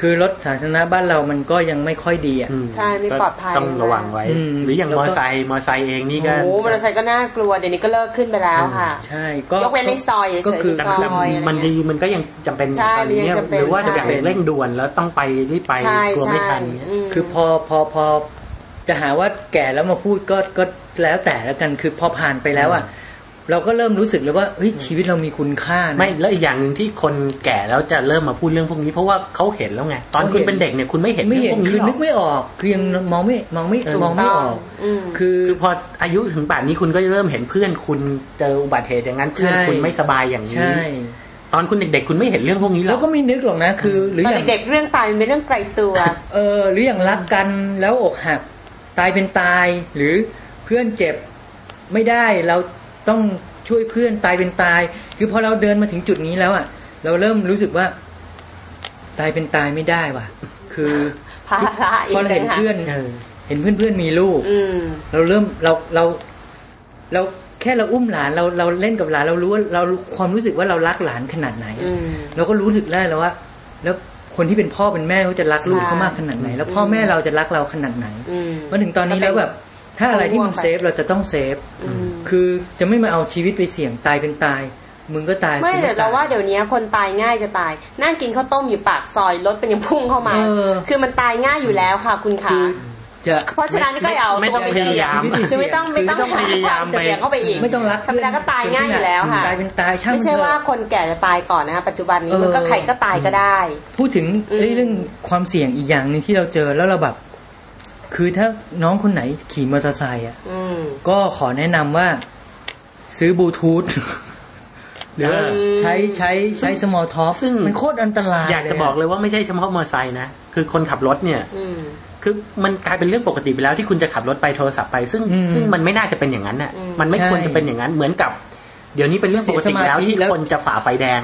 คือรถสาธารณะบ้านเรามันก็ยังไม่ค่อยดีอะอืมใช่ไม่ปลอดภัยก็ต้องระวังไว้อืมหรืออย่างแล้วมก็อไซค์มอไซค์เองนี่ก็โอ้มอเตอร์ไซค์ก็น่ากลัวเดี๋ยวนี้ก็เลิกขึ้นไปแล้วค่ะ ใช่ก็ยกเว้นในซอยเฉยๆก็คือแต่ซอยแต่อะไรเงี้ยมันดีมันก็ยังจำเป็นใช่ตอนนี้มันยังจำเป็นหรือว่าจะอย่างใช่เร่งด่วนแล้วต้องไปรีบไปใช่กลัวไม่ใช่ทันเงี้ยมคือพอพอพอจะหาว่าแก่แล้วมาพูดก็ก็แล้วแต่แล้วกันคือพอผ่านไปแล้วอะ เราก็เริ่มรู้สึกเลยว่าเฮ้ยชีวิตเรามีคุณค่านะไม่แล้วอีกอย่างหนึ่งที่คนแก่แล้วจะเริ่มมาพูดเรื่องพวกนี้ เพราะว่าเขาเห็นแล้วไงตอนเขาคุณเห็นเป็นเด็กเนี่ยคุณไม่เห็นไม่เรื่องเห็นพวกนี้คือหรนึอกกไม่ออกคือยังมองไม่มองไม่เออมองไม่ออกอืมคือคือพออายุถึงป่านนี้คุณก็จะเริ่มเห็นเพื่อนคุณเจออุบัติเหตุอย่างนั้นเพื่อนใช่คุณไม่สบายอย่างนี้ใช่ตอนคุณเด็กๆคุณไม่เห็นเรื่องพวกนี้หรแล้อวกก็ไม่นึกหรอกนะคือ หรือตออนย่างเด็กๆเรื่องตายมันเป็นเรื่องไกลตัวเออหรืออย่างรักกันแล้วอกหักตายเป็นตายหรือเพื่อนเจ็บไม่ได้เรา ต้องช่วยเพื่อนตายเป็นตาย คือพอเราเดินมาถึงจุดนี้แล้วอะ เราเริ่มรู้สึกว่า ตายเป็นตายไม่ได้ว่ะ คือภาระอีกพอเราเห็นต่างหากเพื่อนเออเห็นเพื่อนเพื่อนๆมีลูกอืมเราเริ่มเราเราเราแค่เราอุ้มหลานเราเราเล่นกับหลานเรารู้ว่าเราความรู้สึกว่าเรารักหลานขนาดไหนอืมเราก็รู้สึกได้แล้วว่า แล้วคนที่เป็นพ่อเป็นแม่เขาจะรักลูกใช่เขามากขนาดไหน แล้วพ่อแม่เราจะรักเราขนาดไหนอืมมาถึงตอนนี้แล้วแบบ ถ้าอะไรที่มันเซฟเราจะต้องเซฟอืมคือจะไม่มาเอาชีวิตไปเสี่ยงตายเป็นตาย มึงก็ตายไม่กูแต่ก็เราตยว่าเดี๋ยวนี้คนตายง่ายจะตาย นั่งกินข้าวต้มอยู่ปากซอยรถเป็นยังพุ่งเข้ามาเออคือมันตายง่ายอยู่แล้วค่ะ คุณขาคือจะเพราะฉะนั้นก็อย่าเอาไม่ตัวต้องไปพยายามเสี่งคือไม่ต้องไม่ต้องคือไม่ต้องพยายามเสี่ยงเข้าไปอีกไม่ต้องรักธรรมดาก็ตายง่ายอยู่แล้วค่ะตายเป็นตายช่างไม่มันใช่เถว่าอะคนแก่จะตายก่อนนะคะปัจจุบันนี้เออมันก็ใครก็ตายก็ได้ พูดถึงอืมเอ้ยเรื่องความเสี่ยงอีกอย่างหนึ่งที่เราเจอแล้วเราแบบ คือถ้าน้องคนไหนขี่มอเตอร์ไซค์อะอืมก็ขอแนะนำว่า ซื้อบลูทูธหรือว่าเออใช้ใช้ใช้ small talk ซึ่งมันโคตรอันตราย อยากจะบอกเลยว่าไม่ใช่เฉพาะมอเตอร์ไซค์นะ คือคนขับรถเนี่ยอืมคือมันกลายเป็นเรื่องปกติไปแล้วที่คุณจะขับรถไปโทรศัพท์ไป ซึ่งอืมซึ่งมันไม่น่าจะเป็นอย่างนั้นน่ะอืมมันไม่ใช่ควรจะเป็นอย่างนั้นเหมือนกับ เดี๋ยวนี้เป็นเรื่องปกติแล้วเสียสมาธิที่แล้วคนจะฝ่าไฟแดง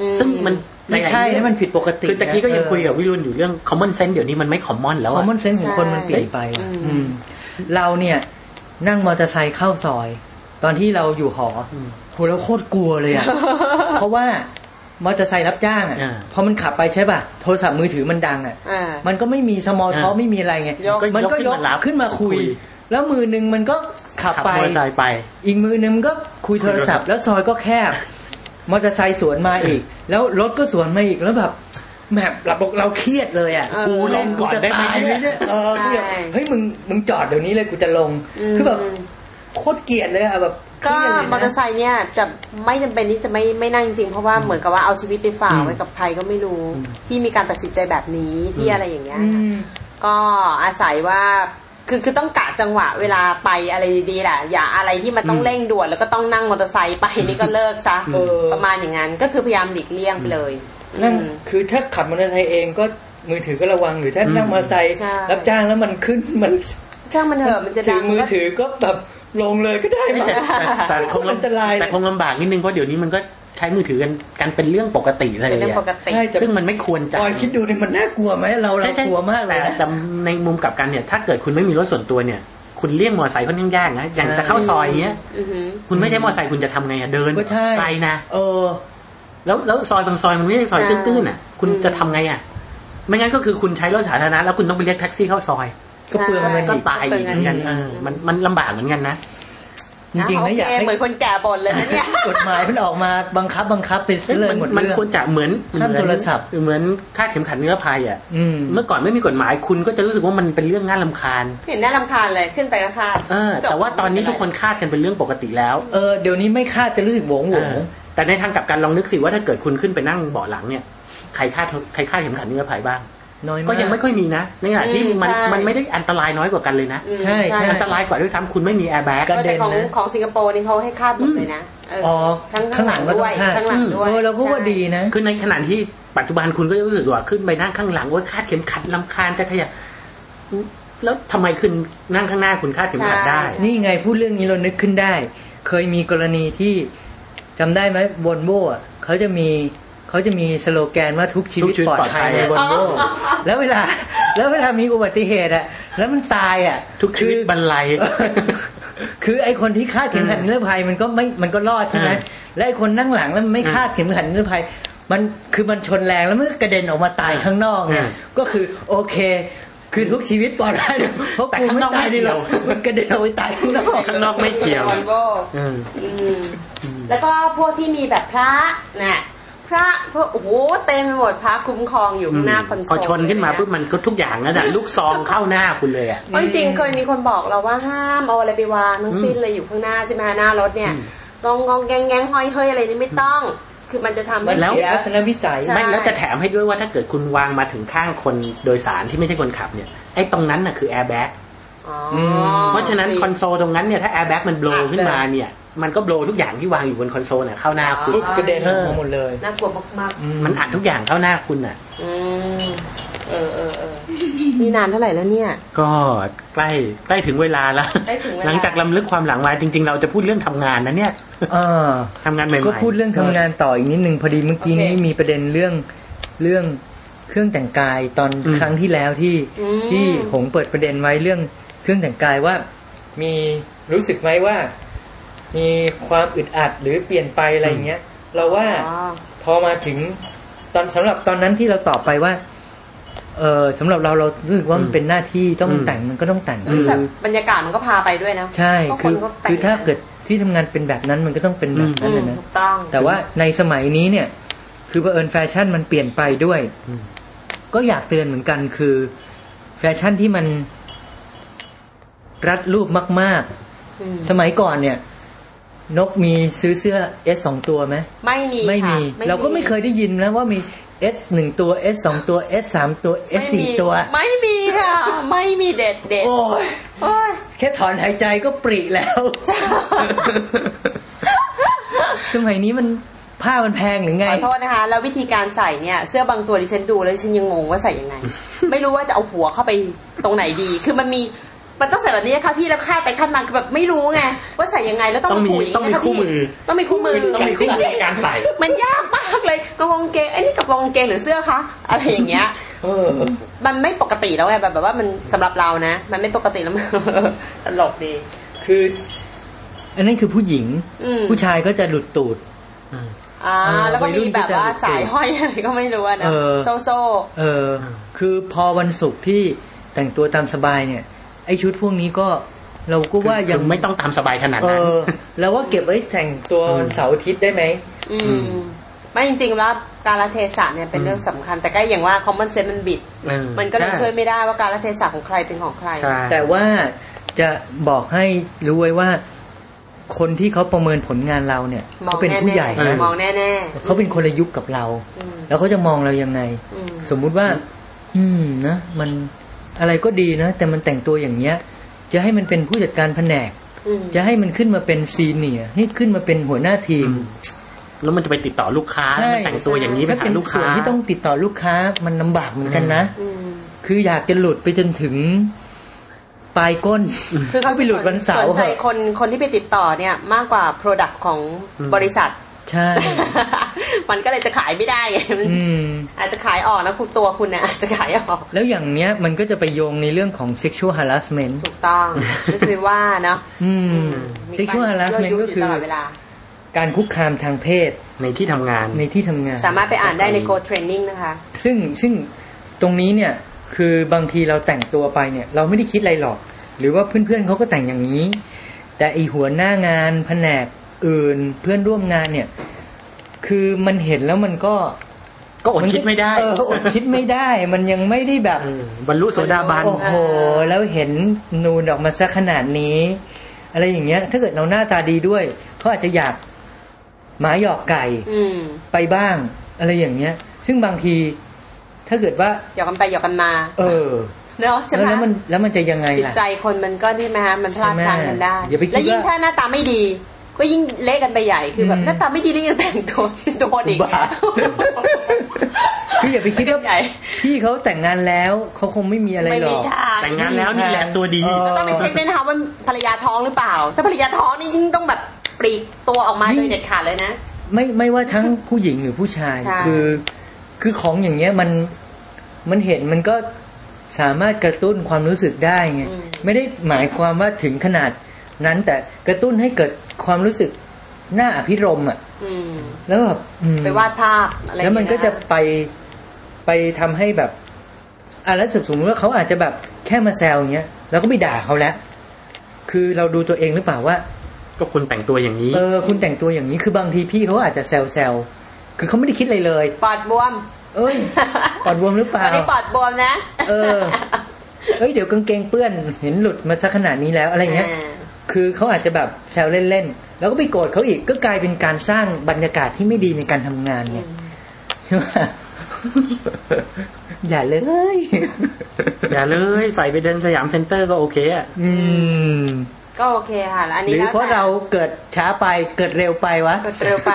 อืมซึ่งมัน ไม่ใช่หลายๆเรื่นะองมันผิดปกติคือตะกี้ก็ยังนะคุยกับวิรุณอยู่เรื่อง common sense เดี๋ยวนี้มันไม่ common แล้วอะ common sense ของคนมันเปลี่ยนไปใช่อะอืมอืมเราเนี่ย นั่งมอเตอร์ไซค์เข้าซอย ตอนที่เราอยู่หออโหเราโคตรกลัวเลยอะเพราะว่ามอเตอร์ไซค์รับจ้างอะอ่าพอมันขับไปใช่ป่ะ โทรศัพท์มือถือมันดังอะอ่ามันก็ไม่มี small talk อ่าไม่มีอะไรไงยกมันก็ยกยกขึ้นมารับขึ้นมาคุยคุย แล้วมือหนึ่งมันก็ขับขับไปมอเตอร์ไซค์ไป อีกมือหนึ่งมันก็คุยโทรศัพท์ แล้วซอยก็แคบ มอเตอร์ไซค์สวนมาอีก แล้วรถก็สวนมาอีกแล้วแบบแมพเราบอกเราเครียดเลยอะเออกูลงกูจะตายไหมเนี่ยเออกูอยากใช่เฮ้ยมึงมึงจอดเดี๋ยวนี้เลยกูจะลงมคือแบบโคตรเกลียดเลยอะแบบเคก็รียดเลยนะมอเตอร์ไซค์เนี่ยจะไม่จำเป็นที่จะไม่ไม่นั่งจริงๆเพราะว่าเหมือนกับว่าเอาชีวิตไปฝากไว้กับใครก็ไม่รู้ ที่มีการตัดสินใจแบบนี้ที่อะไรอย่างเงี้ยอืมก็อาศัยว่า คือคือต้องกะจังหวะเวลาไปอะไรดีๆแหละอย่าอะไรที่มันต้องเร่งด่วนแล้วก็ต้องนั่งมอเตอร์ไซค์ไปนี่ก็เลิกซะเออประมาณอย่างนั้นก็คือพยายามหลีกเลี่ยงไปเลยนั่งอืมคือถ้าขับมอเตอร์ไซค์เองก็มือถือก็ระวังหรือถ้านั่งมอเตอร์ไซค์ใช่รับจ้างแล้วมันขึ้นมันช่างมันเถอะมันจะถืดัองมือก็ถือก็แบบลงเลยก็ได้ไม่มั้งแต่แต่แต่คงอันตรายลำแต่คงลำบากนิดนึงเพราะเดี๋ยวนี้มันก็ ใช้มือถือกันกันเป็นเรื่องปกติเลยเป็นเรื่องปอะกติใช่แต่ซึ่งมันไม่ควรจะพอยคิดดูเนี่ยมันน่ากลัวไหมเราเราใช่ใช่กลัวมากเลยแต่นะแต่ในมุมกลับกันเนี่ย ถ้าเกิดคุณไม่มีรถส่วนตัวเนี่ยคุณเลี่ยงมอเตอร์ไซค์ค่อนข้างยากนะอย่างใช่จะเข้าซอยเงี้ยอือหือคุณไม่ใช่มอเตอร์ไซค์คุณจะทำไงอะเดินก็ใช่ไกลนะเออ แล้วแล้วซอยบางซอยมันไม่ใช่ซอยใช่ตื้นๆอะ คุณอืมจะทำไงอะไม่งั้นก็คือคุณใช้รถสาธารณะแล้วคุณต้องไปเรียกแท็กซี่เข้าซอย ก็เปลืองเงินก็อีกตายอีกเหมือนกันเออมันมันลำบากเหมือนกันนะ จริงๆโอนะเคอยากให้เหมือนคนแก่บ่นเลยนะเนี่ยกฎหมายมันออกมาบังคับบังคับไปซะเลยมันหมดมันเรื่องควรจะเหมือนห้ามเหมือนโทรศัพท์เหมือนคาดเข็มขัดนิรภัยอะอืมเมื่อก่อนไม่มีกฎหมายคุณก็จะรู้สึกว่ามันเป็นเรื่องน่าลำคาญ เห็นน่ารำคาญเลยขึ้นไปก็คาดเออจบแต่ว่าตอนนี้ทุกคนคาดกันเป็นเรื่องปกติแล้วเออเดี๋ยวนี้ไม่คาดจะรู้สึกโหวงโหวเองอแต่ในทางกลับกันลองนึกสิว่าถ้าเกิดคุณขึ้นไปนั่งเบาะหลังเนี่ยใครคาดใครคาดเข็มขัดนิรภัยบ้าง น้อยมากก็ยังไม่ค่อยมีนะในขณะที่อืมมันใช่มันไม่ได้อันตรายน้อยกว่ากันเลยนะอืมใช่ใช่อันตรายกว่าด้วยซ้ำคุณไม่มีแอร์แบ็กกระเด็แต่ของนะของสิงคโปร์นี่เขาให้คาดหมดเลยนะเออออทั้งข้างหลังก็ด้วยต้องคาดข้างหลังด้วยเออเราก็ว่าดีนะคือในขณะที่ปัจจุบันคุณก็จะรู้สึกว่าขึ้นไปนั่งข้างหลังว่าคาดเข็มขัดลำคาญจะขยับแล้วทำไมคุณนั่งข้างหน้าคุณคาดเข็มขัดได้ใช่นี่ไงพูดเรื่องนี้เรานึกขึ้นได้ เคยมีกรณีที่จำได้ไหมวอลโว่เขาจะมี เขาจะมีสโลแกนว่าทุกชีวิตทุกชีวิตปลอดภัยปลอดภัยในวอลโว่แล้วเวลา แล้วเวลามีอุบัติเหตุอะแล้วมันตายอะทุกชีวิตคือบรรลัยคือไอคนที่คาดเข็มขัดนิรภัยมันก็ไม่มันก็รอดใช่ไหมอ่าและไอคนนั่งหลังแล้วมันไม่คาดเข็มขัดนิรภัย มันคือมันชนแรงแล้วมันก็กระเด็นออกมาตายข้างนอกเนี่ยอืมก็คือโอเคคือทุกชีวิตปลอดภัยเพราะแต่กูข้างไม่นอกตายไม่ดีหรอกเกี่ยวมันกระเด็นออกไปตายข้างนอกข้างนอกไม่เกี่ยววอลโวอืมอืมแล้วก็พวกที่มีแบบพระน่ะพ ระพวกโอ้โหเต็มไปหมดพระคุ้มครองอยู่ข้างหน้าคอนโซลพอชนขึ้นมาปุ๊บมันก็ทุกอย่างนั่นแหะลูกซองเข้าหน้าคุณเลยอะเพราะจริงๆเคยมีคนบอกเราว่าห้ามเอาอะไรไปวางทั้งสิ้นเลยอยู่ข้างหน้าใช่ไหมหน้ารถเนี่ยกองกองแกงแกงห้อยเฮ้ยอะไรนี่ไม่ต้อง คือมันจะทำมันให้แล้วเสียทัศนวิสัยใช่ไม่แล้วจะแถมให้ด้วยว่าถ้าเกิดคุณวางมาถึงข้างคนโดยสารที่ไม่ใช่คนขับเนี่ยไอ้ตรงนั้นน่ะคือแอร์แบ็กอ๋อ เพราะฉะนั้นคอนโซลตรงนั้นเนี่ยถ้าแอร์แบ็กมัน blow ขึ้นมาเนี่ยมันก็ blow ทุกอย่างที่วางอยู่บนคอนโซลเนี่ยเข้าหน้าคุณปุ๊บกระเด็นออกมาหมดเลยน่ากลัวมากมันอัดทุกอย่างเข้าหน้าคุณอะๆอืมเออเออเออนี่นานเท่าไหร่แล้วเนี่ย ก็ใกล้ใกล้ถึงเวลาแล้วใกล้ถึงเวลาหลังจากลำลึกความหลังมาจริง ๆ เราจะพูดเรื่องทำงานนะเนี่ยเออทำงานใหม่ๆก็พูดเรื่องทำงานต่ออีกนิดนึงพอดีเมื่อกี้นี้โอเคมีประเด็นเรื่องเรื่องเครื่องแต่งกายตอนครั้งที่แล้วที่อืมที่หงเปิดประเด็นไว้เรื่อง เครื่องแต่งกายว่ามีรู้สึกไหมว่า มีความอึดอัดหรือเปลี่ยนไปอะไรอย่างเงี้ย เราว่าอ๋อพอมาถึงตอนสำหรับตอนนั้นที่เราตอบไปว่า เออสำหรับเราเรารู้สึกว่ามันเป็นหน้าที่ต้องอืมแต่งมันก็ต้องแต่งคือคือบรรยากาศมันก็พาไปด้วยนะ ใช่เพราะคือนก็แต่งคือถ้าเกิดที่ทำงานเป็นแบบนั้นมันก็ต้องเป็นแบบอืนั้นมนะนะถูกต้องแต่ว่าในสมัยนี้เนี่ย คือเผอิญแฟชั่นมันเปลี่ยนไปด้วยอืมก็อยากเตือนเหมือนกันคือ แฟชั่นที่มัน รัดรูปมากอืมๆสมัยก่อนเนี่ย นกมีซื้อเสื้อ S สองตัวไหมไม่มีไม่มีค่ะเราก็ไม่เคยได้ยินนะว่ามี S หนึ่งตัว S สองตัว S สามตัว S สี่ตัว ไม่มีค่ะ ไม่มีเด็ดเด็ดโอ้ยโอ้ยแค่ถอนหายใจก็ปริแล้วใช่สมัยนี้มันผ้ามันแพงหรือไงขอโทษนะคะ แล้ววิธีการใส่เนี่ย เสื้อบางตัวดิฉันดูแล้วดิฉันยังงงว่าใส่ยังไง ไม่รู้ว่าจะเอาหัวเข้าไปตรงไหนดี คือมันมี มันต้องใส่แบบนี้นะคะพี่แล้วคาดไปคาดมาคือแบบไม่รู้ไงว่าใส่ยังไงแล้วต้องต้องมีผูกย่าต้องมีนะคะคู่พี่มือต้องมีคู่มือต้องมีคู่มือจริงๆการใส่ มันยากมากเลยกระวงเกงไอ้นี่กับกระวงเกงหรือเสื้อคะอะไรอย่างเงี้ยเออมันไม่ปกติแล้วไงแบบแบบว่ามันสำหรับเรานะ มันไม่ปกติแล้วมันตลกดีคือ อันนั้นคือผู้หญิงอืมผู้ชายก็จะหลุดตูดอ่าเออแล้วก็วัยรุ่มีนแบบก็จะว่าสายห้อยอะไรก็ไม่รู้อะนะเออโซโซ เออ คือพอวันศุกร์ที่แต่งตัวตามสบายเนี่ย ไอชุดพวกนี้ก็เราก็ว่ายัยังงไม่ต้องตามสบายขนาดเอนั้นอแล้วว่าเก็บไว้แต่งตัววันเสาร์อาทิตย์ได้ไหมอืมไม่จริงๆแล้วการละเทศะเนี่ยเป็นเรื่องสำคัญ แต่ก็อย่างว่า common sense มันบิดเออมันก็เลยใช่ช่วยไม่ได้ว่าการละเทศะของใครเป็นของใครใช่แต่ว่าจะบอกให้รู้ไว้ว่า คนที่เขาประเมินผลงานเราเนี่ยมองเขาเป็นแน่ผู้ใหญ่ๆนะมองแน่เขาเป็นคนละยุคกับเราๆอืมแล้วเขาจะมองเรายังไงอืมสมมุติว่า อืมนะมัน อะไรก็ดีนะ แต่มันแต่งตัวอย่างเงี้ย จะให้มันเป็นผู้จัดการแผนกอืมจะให้มันขึ้นมาเป็นซีเนียร์ให้ขึ้นมาเป็นหัวหน้าทีมอืมแล้วมันจะไปติดต่อลูกค้าใช่มันแต่งตัวอย่างนี้ไปถ้าหาเป็นลูกส่ค้าวนที่ต้องติดต่อลูกค้ามันลำบากเหมือนกันนะอืมคืออยากจะหลุดไปจนถึงปลายก้น คือเขาไปหลุดวันเสาสร์นใจเหอะคนคนที่ไปติดต่อเนี่ย มากกว่า Product ของบริษัท ใช่ มันก็เลยจะขายไม่ได้ไงมันอืมอาจจะขายออกนะคุณตัวคุณนะอาจจะขายออก แล้วอย่างเนี้ยมันก็จะไปโยงในเรื่องของ sexual harassment ถูกต้องไม่คือว่าเนาะอืมมี sexual การ harassment ยั่วก็ยุคือตลอดเวลาการคุกคามทางเพศในที่ทำงานในที่ทำงาน สามารถไปอ่านได้ใน Go Training นะคะ ซึ่งซึ่งตรงนี้เนี่ยคือบางทีเราแต่งตัวไปเนี่ย เราไม่ได้คิดอะไรหรอก หรือว่าเพื่อนๆเขาก็แต่งอย่างนี้ แต่อีหัวหน้างานแผนก อื่น เพื่อนร่วมงานเนี่ย คือมันเห็นแล้วมันก็ก็อดคิดไม่ได้เอออดคิดไม่ได้ มันยังไม่ได้แบบเออบรรลุโสดาบันโอ้โหแล้วเห็นนูนออกมาซะขนาดนี้ อะไรอย่างเงี้ย ถ้าเกิดเราหน้าตาดีด้วยเขาอาจจะอยากหมาหยอกไก่อืมไปบ้าง อะไรอย่างเงี้ย ซึ่งบางที ถ้าเกิดว่าหยอกกันไปหยอกกันมา เออเนาะใช่ไหมแล้วมันแล้วมันจะยังไงจิตล่ะใจคนมันก็นี่ไหมฮะมันพลาดพลั้งกันได้อย่าไปคิดแล้วยิ่งว่าถ้าหน้าตาไม่ดี ก็ยิ่งเละกันไปใหญ่คือแบบอืมหน้าตาไม่ดีแล้วยังแต่งตัวโดนอีกบ้าคืออย่าไปคิดว่าใหญ่พี่เขาแต่งงานแล้วเขาคงไม่มีอะไรไม่หรมีอกทางแต่งงานแล้วนี่แหละตัวดีเออต้องไปเช็คด้วยนะคะว่าภรรยาท้องหรือเปล่า ถ้าภรรยาท้องนี่ยิ่งต้องแบบปลีกตัวออกมายิ่งโดยเด็ดขาดเลยนะ ไม่ไม่ว่าทั้งผู้หญิงหรือผู้ชายใช่คือ คือของอย่างเงี้ยมันมันเห็นมันก็สามารถกระตุ้นความรู้สึกได้ไงไม่ได้หมายความว่าถึงขนาด นั้น แต่กระตุ้นให้เกิดความรู้สึกน่าอภิรมย์อะออืมแล้วแบบอืมไปวาดภาพอะไรแล้วมันก็จะไปไปทำให้แบบอะแล้วสมมติว่าเขาอาจจะแบบแค่มาแซวอย่างเงี้ยแล้วก็ไม่ด่าเขาแล้ว คือเราดูตัวเองหรือเปล่าว่า ก็คุณแต่งตัวอย่างนี้ เออ คุณแต่งตัวอย่างนี้ คือบางทีพี่เขาอาจจะแซวแซวคือเขาไม่ได้คิดอะไรเลย ปอดบวม เอ้ย ปอดบวมหรือเปล่าวันนี้ปอดบวมนะ เออ เอ้ย เดี๋ยวกางเกงเปื้อน เห็นหลุดมาสักขนาดนี้แล้วอะไรเงี้ยอ่า คือเขาอาจจะแบบแซวเล่นๆแล้วก็ไปโกรธเขาอีกก็กลายเป็นการสร้างบรรยากาศที่ไม่ดีในการทำงานเนี่ยใช่ไหมอย่าเลย อย่าเลย ใส่ไปเดินสยามเซ็นเตอร์ก็โอเคอะอืม ก็โอเคค่ะแล้วอันนี้หรือแล้วเพราะแต่เราเกิดช้าไปเกิดเร็วไปวะก็เร็วไป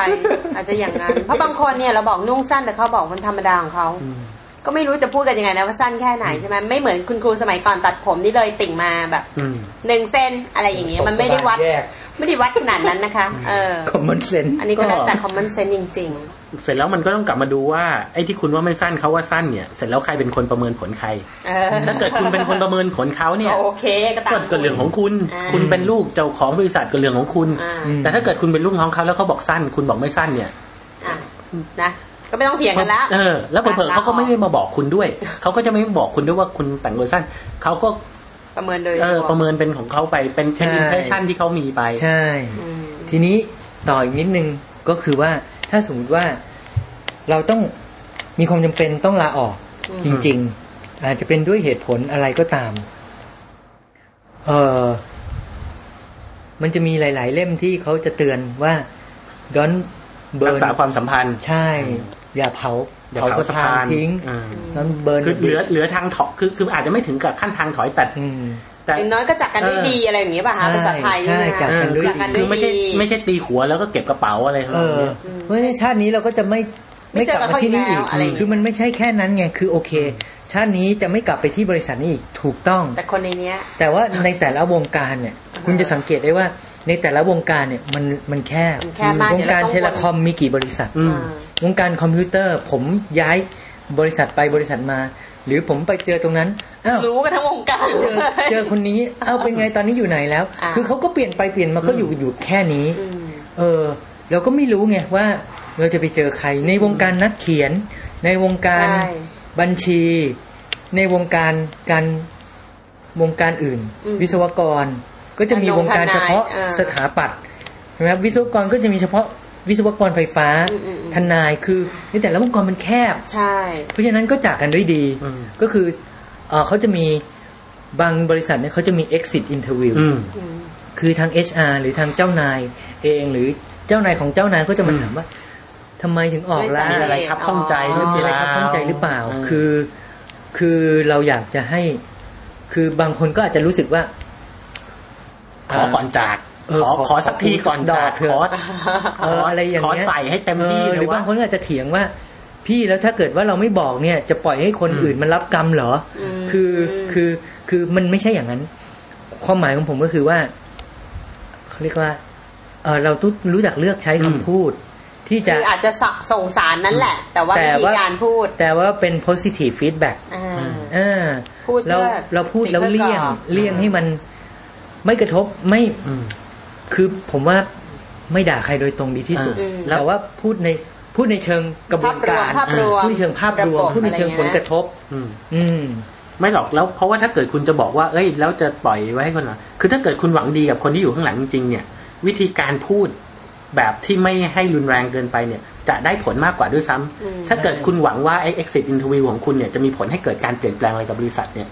อาจจะอย่างนั้นเพราะบางคนเนี่ยเราบอกนุ่งสั้นแต่เขาบอกมันธรรมดาของเขา ก็ไม่รู้จะพูดกันยังไงนะว่าสั้นแค่ไหนใช่ไหมไม่เหมือนคุณครูสมัยก่อนตัดผมนี่เลยติ่งมาแบบอืมหนึ่งเซนอะไรอย่างเงี้ยมันไม่ได้วัดแยกไม่ได้วัดขนาดนั้นนะคะ เออ common sense อันนี้ก็แล้วแต่ common sense จริงเสร็จแล้วมันก็ต้องกลับมาดูว่าไอ้ที่คุณว่าไม่สั้นเขาว่าสั้นเนี่ยเสร็จแล้วใครเป็นคนประเมินผลใครๆเออถ้าเกิดคุณเป็นคนประเมินผลเขาเนี่ยก็โอเคก็ตามก็ก็เรื่องของคุณอ่าคุณเป็นลูกเจ้าของบริษัทก็เรื่องของคุณอ่าแต่ถ้าเกิดคุณเป็นลูกน้องเขาแล้วเขาบอกสั้น คุณบอกไม่สั้นเนี่ยอะนะ ก็ไม่ต้องเถียงกันแล้วเออ แล้วเผลอๆเขาก็ไม่ได้มาบอกคุณด้วยเขาก็จะไม่บอกคุณด้วยว่าคุณแต่งตัวสั้นเขาก็ประเมินโดยเออวมประเมินเป็นของเขาไปเป็นเป็นใช่อิมเพรสชันที่เขามีไป ใช่อืมทีนี้ต่ออีกนิดนึงก็คือว่าถ้าสมมติว่าเราต้องมีความจำเป็นต้องลาออกจริง ๆ อาจจะเป็นด้วยเหตุผลอะไรก็ตาม เออมันจะมีหลาย ๆ เล่มที่เขาจะเตือนว่าย้อนเบิรัร์กษาความสัมพันธ์ ใช่ อย่าเผาอย่าเผาเผาสะพานทิ้งอืมนั้นเบิร์นคือเหลือเหลือทางถอยคือคืออาจจะไม่ถึงกับขั้นทางถอยแต่อืมแต่อย่างน้อยก็จักกันด้วยเออดีอะไรอย่างเงี้ยป่ะคะใช่ภาษาไทยใช่ไหมคะจากกันด้วยจากกันด้คืวยอไม่ใช่ดีไม่ใช่ตีหัวแล้วก็เก็บกระเป๋าอะไรทั้งเอนั้นอเนี่ยเพราะฉะนั้นชาตินี้เราก็จะไม่ไม่เจอกับเขาอีกนี่แล้วอะไรอย่างเงี้ยคือมันไม่ใช่แค่นั้นไงคือโอเค ชาตินี้จะไม่กลับไปที่บริษัทนี้อีกถูกต้อง แต่คนในเนี้ย แต่ว่าในแต่ละวงการเนี่ย คุณจะสังเกตได้ว่าในแต่ละวงการเนี่ยมันมันแคบมันแคบมากวงการเดี๋เทยวเราต้องเลคอมมีกี่บริษัทอืม วงการคอมพิวเตอร์ ผมย้ายบริษัทไปบริษัทมา หรือผมไปเจอตรงนั้นอ้าวรู้กันทั้งวงการเจอเจอคนนี้เอ้าเป็นไงตอนนี้อยู่ไหนแล้วอ่าคือเขาก็เปลี่ยนไปเปลี่ยนมาก็อยู่อยู่แค่นี้อืมเออ เราก็ไม่รู้ไงว่า เราจะไปเจอใครในวงการนักเขียน ในวงการใช่บัญชี ในวงการการวงการอื่นอืมวิศวกรก็จะมีวงการทนายเฉพาะเออสถาปัตย์ใช่ไหมครับวิศวกรก็จะมีเฉพาะ วิศวกรไฟฟ้าอืมอืมอืมทนายคือในแต่ละวงการมันแคบใช่ เพราะฉะนั้นก็จากกันด้วยดีอืมก็คือเออเขาจะมีบางบริษัทเนี่ยเขาจะมี exit interview อืมอืมคือทาง HR หรือทางเจ้านายเองหรือเจ้านายของเจ้านายก็จะมาถามว่าทำไมถึงออกล่ามีอะไรครับข้องใจหรือมีเปอะไรล่าครับข้องใจหรือเปล่ามคือคือเราอยากจะให้ คือบางคนก็อาจจะรู้สึกว่า ขอก่อนจากเออ ขอขอขอสักทีก่อนดจาอกกเถอะขอเอออะไรอย่างขอเงี้ยใส่ให้เต็มที่เออเลยหรือบางคนว่าก็อาจจะเถียงว่า พี่แล้วถ้าเกิดว่าเราไม่บอกเนี่ย จะปล่อยให้คนอืมอื่นมันรับกรรมเหรออมคือคือคือมันไม่ใช่อย่างนั้น ความหมายของผมก็คือว่าเขาเรียกว่าเออเราต้องรู้จักเลือกใช้คำพูด ที่จะคืออาจจะสะส่งสารนั้นแหละ แต่ว่าแต่วิธีว่าการพูด แต่ว่าเป็น positive feedback อ่าเออพูดเราเพื่อเราพูดแล้วติดเพื่อเลี่ยงก่อเลี่ยงให้มันไม่กระทบไม่อืม คือผมว่าไม่ด่าใครโดยตรงดีที่สุดอืมแต่ว่าพูดในพูดในเชิงกระบวนการภาพรวมพูดในเชิงภาพรวมระบบพูดในเชิงอะไรผเงี้ลยกระทบอืมอืมไม่หรอกแล้วเพราะว่าถ้าเกิดคุณจะบอกว่า เอ้ย แล้วจะปล่อยไว้ให้คนหลังคือถ้าเกิดคุณหวังดีกับคนที่อยู่ข้างหลังจริงๆเนี่ย วิธีการพูดแบบที่ไม่ให้รุนแรงเกินไปเนี่ย จะได้ผลมากกว่าด้วยซ้ำอืมถ้าเกิดคุณหวังว่าไอ้ exit interview ของคุณเนี่ยจะมีผลให้เกิดการเปลี่ยนแปลงอะไรกับบริษัทเนี่ย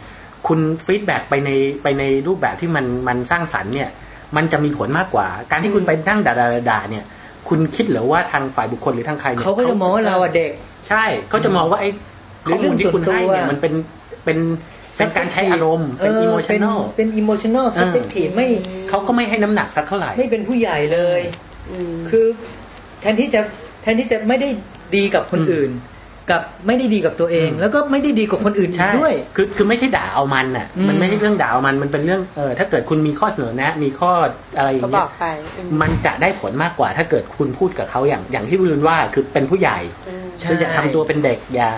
คุณฟีดแบ็กไปในไปในรูปแบบที่มันมันสร้างสรรค์เนี่ย มันจะมีผลมากกว่า การที่คุณไปนั่งด่าๆด่าๆเนี่ย คุณคิดเหรือว่าทางฝ่ายบุคคลหรือทางใครนี่ยเขาก็จะมองว่าเราอะเด็ก ใช่เขาจะมองว่าไอ้หรือข้อมูลที่คุณให้เนี่ยเรื่องส่วนตัวมันเป็นเป็นเป็นการใช้อารมณ์เป็นออ emotional เป็น emotional subjective ไม่เขาก็ไม่ให้น้ำหนักสักเท่าไหร่ ไม่เป็นผู้ใหญ่เลยอืมคือแทนที่จะแทนที่จะไม่ได้ดีกับคนอืมอื่น กับไม่ได้ดีกับตัวเองอืมแล้วก็ไม่ได้ดีกับคนอื่นอีกใช่ด้วย คือคือไม่ใช่ด่าเอามันอะอืมมันไม่ใช่เรื่องด่าเอามันมันเป็นเรื่องเออถ้าเกิดคุณมีข้อเสนอแนะ มีข้ออะไรอย่าก็งบเงี้อยกไปอืมมันจะได้ผลมากกว่า ถ้าเกิดคุณพูดกับเขาอย่างอย่างที่วิรุณว่าคือเป็นผู้ใหญ่อืมใช่คืออย่าทำตัวเป็นเด็กอย่า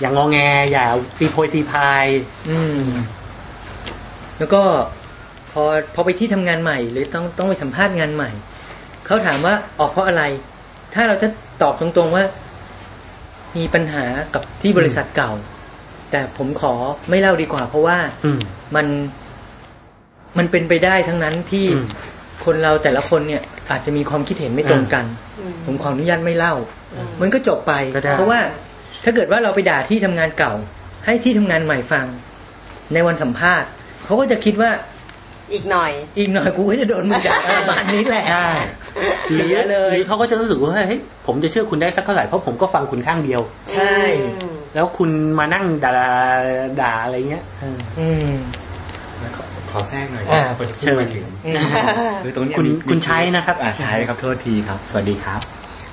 อย่างงอแง อย่าตีโพยตีพาย อืม แล้วก็พอพอไปที่ทำงานใหม่หรือต้องต้องไปสัมภาษณ์งานใหม่เขาถามว่าออกเพราะอะไร ถ้าเราจะตอบตรงๆว่า มีปัญหากับที่บริษัทเก่า แต่ผมขอไม่เล่าดีกว่า เพราะว่าอืมมันมันเป็นไปได้ทั้งนั้นที่อืมคนเราแต่ละคนเนี่ย อาจจะมีความคิดเห็นไม่ตรงกันอืมผมขออนุญาตไม่เล่า มันก็จบไปก็ได้เพราะว่าถ้าเกิดว่าเราไปด่าที่ทำงานเก่า ให้ที่ทำงานใหม่ฟัง ในวันสัมภาษณ์เขาก็จะคิดว่า อีกหน่อย อีกหน่อยกูก็จะโดนมึงด่าประมาณนี้แหละใช่หรือเสียเลยหรือเขาก็จะรู้สึกว่าเฮ้ยผมจะเชื่อคุณได้สักเท่าไหร่เพราะผมก็ฟังคุณข้างเดียว ใช่อืมแล้วคุณมานั่งด่าด่าอะไรเงี้ยเอออืมขอขอแทรกหน่อยอ่าคนที่พูเชิดญมาถึงอืมคือตรงเนี้ยคุณมีคุณใช้นะครับอ่าใช้ครับโทษทีครับ สวัสดีครับ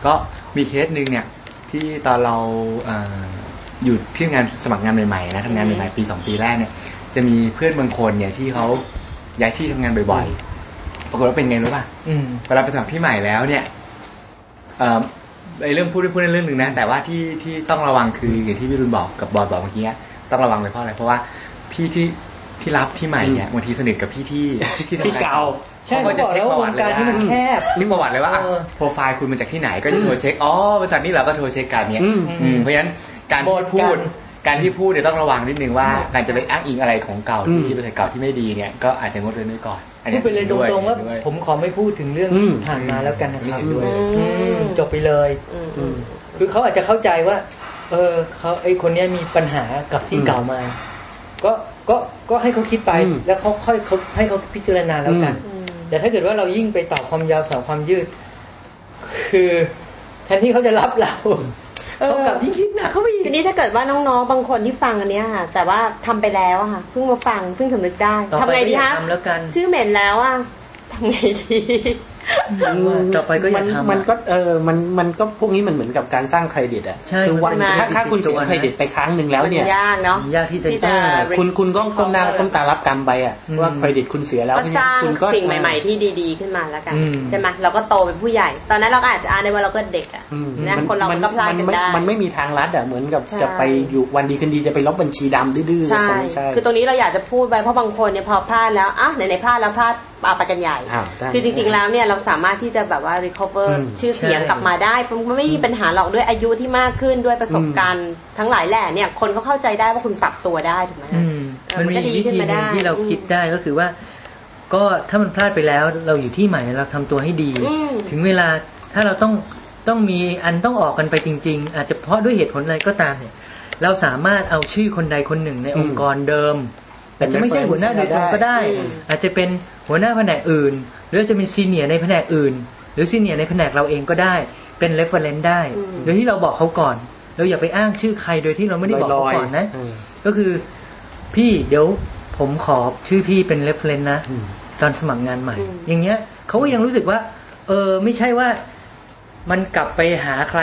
ก็มีเคสหนึ่งเนี่ย ที่ตอนเราเอ่ออยู่ที่งานสมัครงานใหม่ๆนะทำงานใหม่ๆปีสองปีแรกเนี่ยจะมีเพื่อนบางคนเนี่ยที่เขา ย้ายที่ทำงานบ่อยๆปรากฏว่าเป็นไงรู้ป่ะอืมเวลาไปสมัครที่ใหม่แล้วเนี่ยเอ่อไอ้เรื่องพูดพูดในเรื่องหนึ่งนะ แต่ว่าที่ที่ต้องระวังคืออย่างที่พี่รุนบอกกับบอดบอกเมื่อกี้ต้องระวังเลยเพราะอะไรเพราะว่าพี่ที่ที่รับที่ใหม่เนี่ยบางทีสนิทกับพี่ที่ที่ทำงนที่เก่าใช่เขาบอกแล้วว่าวงการที่มันแคบเช็คประวัติเลยว่าอะเออโปรไฟล์คุณมาจากที่ไหนก็จะโทรเช็คอ๋อบริษัทนี้เราก็โทรเช็คกันเนี่ยอืมอืมเพราะฉะนั้นการบที่ทพูด กันการที่พูดเนี่ยต้องระวังนิดนึงว่าการจะไปอ้างอิงอะไรของเก่าอืมที่บริษัทเก่าที่ไม่ดีเนี่ยก็อาจจะงดเว้นไว้ก่อนอันพูนี้ดไปเลยตด้วยรงๆว่าด้วยผมขอไม่พูดถึงเรื่องอืที่มผ่านมาแล้วกันนะครับเห็นด้วยอืมจบไปเลยอืมอืมคือเขาอาจจะเข้าใจว่า เออเขาไอคนเนี้ยมีปัญหากับที่อืมเก่ามา ก็ก็ก็ให้เขาคิดไปอืมแล้วเขาค่อยเขาให้เขาพิจารณาแล้วกันอืมแต่ถ้าเกิดว่าเรายิ่งไปต่อความยาวสาวความยืด คือ แทนที่เขาจะรับเรา เออเขากลับยิ่งคิดหนักเขาไปอีกทีนี้ถ้าเกิดว่าน้องๆ บางคนที่ฟังอันเนี้ยค่ะ แต่ว่าทำไปแล้วอะค่ะเพิ่งมาฟังเพิ่งสำนึกได้ต่อทำไปไงก็ดีอย่าคะทำแล้วกันชื่อเหม็นแล้วอะทำไงดี ต่อไปก็อย่ามันทำมันก็เออมันมันก็พวกนี้มันเหมือนกับการสร้างเครดิตอะใช่คือวันใช่ไหมถ้าถ้าคุณเสียตัวนะเครดิตไปครั้งหนึ่งแล้วเนี่ยมันยากเนาะยากที่จะที่จะคุณคุณก็ก้มหน้าก้มตารับกรรมไปอะอืมว่าเครดิตคุณเสียแล้วก็สร้างคุณก็สิ่งใหม่ ๆ ที่ดีๆขึ้นมาแล้วกันอืมใช่ไหมเราก็โตเป็นผู้ใหญ่ ตอนนั้นเราก็อาจจะอ่านในว่าเราก็เด็กอะอืมนะคนเรามันก็พลาดกันมัได้มันไม่มีทางลัดอะเหมือนกับใช่จะไปอยู่วันดีคืนดีจะไปลบบัญชีดำดื้อๆใช่คงไม่ใช่คือตรงนี้เราอยากจะพูดไปเพราะบางคนเนี่ยพอพลาดแล้วอะไหนๆพลาดแล้วพลาดปาไปกันใหญ่อ้าวได้คือจริงๆแล้วเนี่ยเราสามารถที่จะแบบว่า recover อืมชื่อเสียงใช่กลับมาได้มันไม่มีปัญหาหรอกด้วยอายุที่มากขึ้นด้วยประสบการณ์ทั้งหลายแหล่เนี่ย คนก็เข้าใจได้ว่าคุณปรับตัวได้ถูกไหมอืมเออมันมันก็มีดีวิขึ้นธีหมานึ่ได้งที่เราอืมคิดได้ก็คือว่า ก็ถ้ามันพลาดไปแล้วเราอยู่ที่ใหม่เราทำตัวให้ดีอืมถึงเวลาถ้าเราต้องต้องมีอันต้องออกกันไปจริง ๆ อาจจะเพราะด้วยเหตุผลอะไรก็ตามเนี่ย เราสามารถเอาชื่อคนใดคนหนึ่งในองค์กรเดิม แต่จะไม่ใช่หัวหน้าโดยตรงก็ได้อืมอาจจะเป็นหัวหน้าแผนกอื่น หรืออาจจะเป็น senior ในแผนกอื่น หรือ senior ในแผนกเราเองก็ได้ เป็น reference ได้ โดยที่เราบอกเขาก่อน เราอย่าไปอ้างชื่อใครโดยที่เราไม่ได้บอกเขาก่อนนะอืมก็คือพี่เดี๋ยวผมขอชื่อพี่เป็น reference นะอืมตอนสมัครงานใหม่อืมอย่างเงี้ยเขาก็ยังรู้สึกว่า เออไม่ใช่ว่า มันกลับไปหาใคร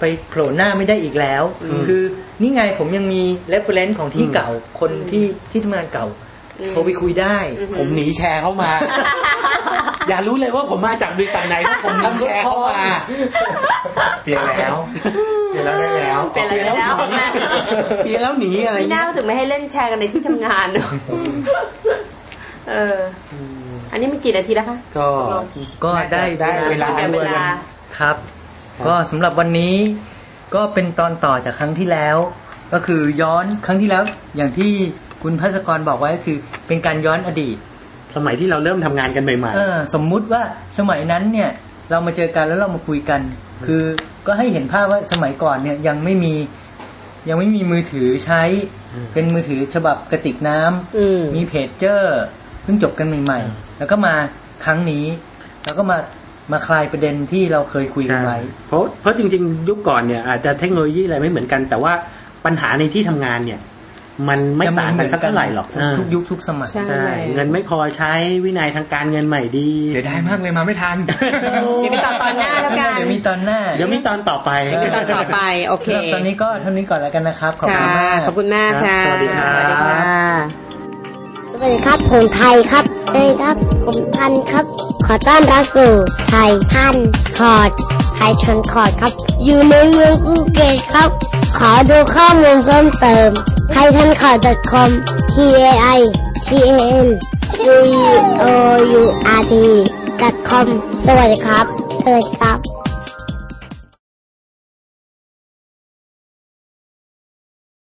ไปโผล่หน้าไม่ได้อีกแล้ว คือนี่ไงผมยังมี reference ของที่เก่าคนที่ที่ทำงานเก่าโทรไปคุยได้ ผมหนีแชร์เข้ามา อย่ารู้เลยว่าผมมาจากบริษัทไหนเพราะผมหนีแชร์เข้ามา เปลี่ยนแล้วเปลี่ยนแล้วได้แล้วเป็นอะไรแล้วหนีเปลี่ยนแล้วหนีอะไรไม่น่าเงี้ยถึงไม่ให้เล่นแชร์กันในที่ทำงานเนอะเอออันนี้มันกี่นาทีแล้วคะก็ก็ได้ได้เวลาได้เวลา ครับ ก็สำหรับวันนี้ก็เป็นตอนต่อจากครั้งที่แล้ว ก็คือย้อนครั้งที่แล้ว อย่างที่คุณพัศกรบอกไว้ก็คือ เป็นการย้อนอดีต สมัยที่เราเริ่มทำงานกันใหม่เออสมมุติว่าสมัยนั้นเนี่ย เรามาเจอกันแล้วเรามาคุยกัน คือก็ให้เห็นภาพว่าสมัยก่อนเนี่ยยังไม่มียังไม่มีมือถือใช้ เป็นมือถือฉบับกระติกน้ำอืมมีเพจเจอร์เพิ่งจบกันใหม่ ๆ แล้วก็มาครั้งนี้ แล้วก็มา มาคลายประเด็นที่เราเคยคุยๆกันไว้เพราะเพราะจริง ๆ ยุคก่อนเนี่ยอาจจะเทคโนโลยีอะไรไม่เหมือนกัน แต่ว่าปัญหาในที่ทำงานเนี่ย มันไม่ต่างกันสักเท่าไหร่หรอกทุกยุคทุกสมัยใช่ใช่เงินไม่พอใช้วินัยทางการเงินใหม่ดีเสียดายมากเลยมาไม่ทันเดี๋ยวไปต่อตอนหน้าแล้วกันเดี๋ยวมีตอนหน้าเดี๋ยวมีตอนต่อไปเดี๋ยวตอนต่อไปโอเคสำหรับตอนนี้ก็เท่านี้ก่อนแล้วกันนะครับขอบค่ะคุณมากขอบคุณมากค่ะสวัสดีครับสวัสดีค่ะสวัสดีครับผมไทยครับเอ้ยครับผมพันธุ์ครับข อต้อนรับสู่ไทยทันคอร์ดไทยชนคอร์ดครับ อยู่ในเมืองกูเกตครับ ขอดูข้อมูลเพิ่มเติมไทยทันคอร์ด .com t a i t a n c o u r t .com สวัสดีครับ สวัสดีครับ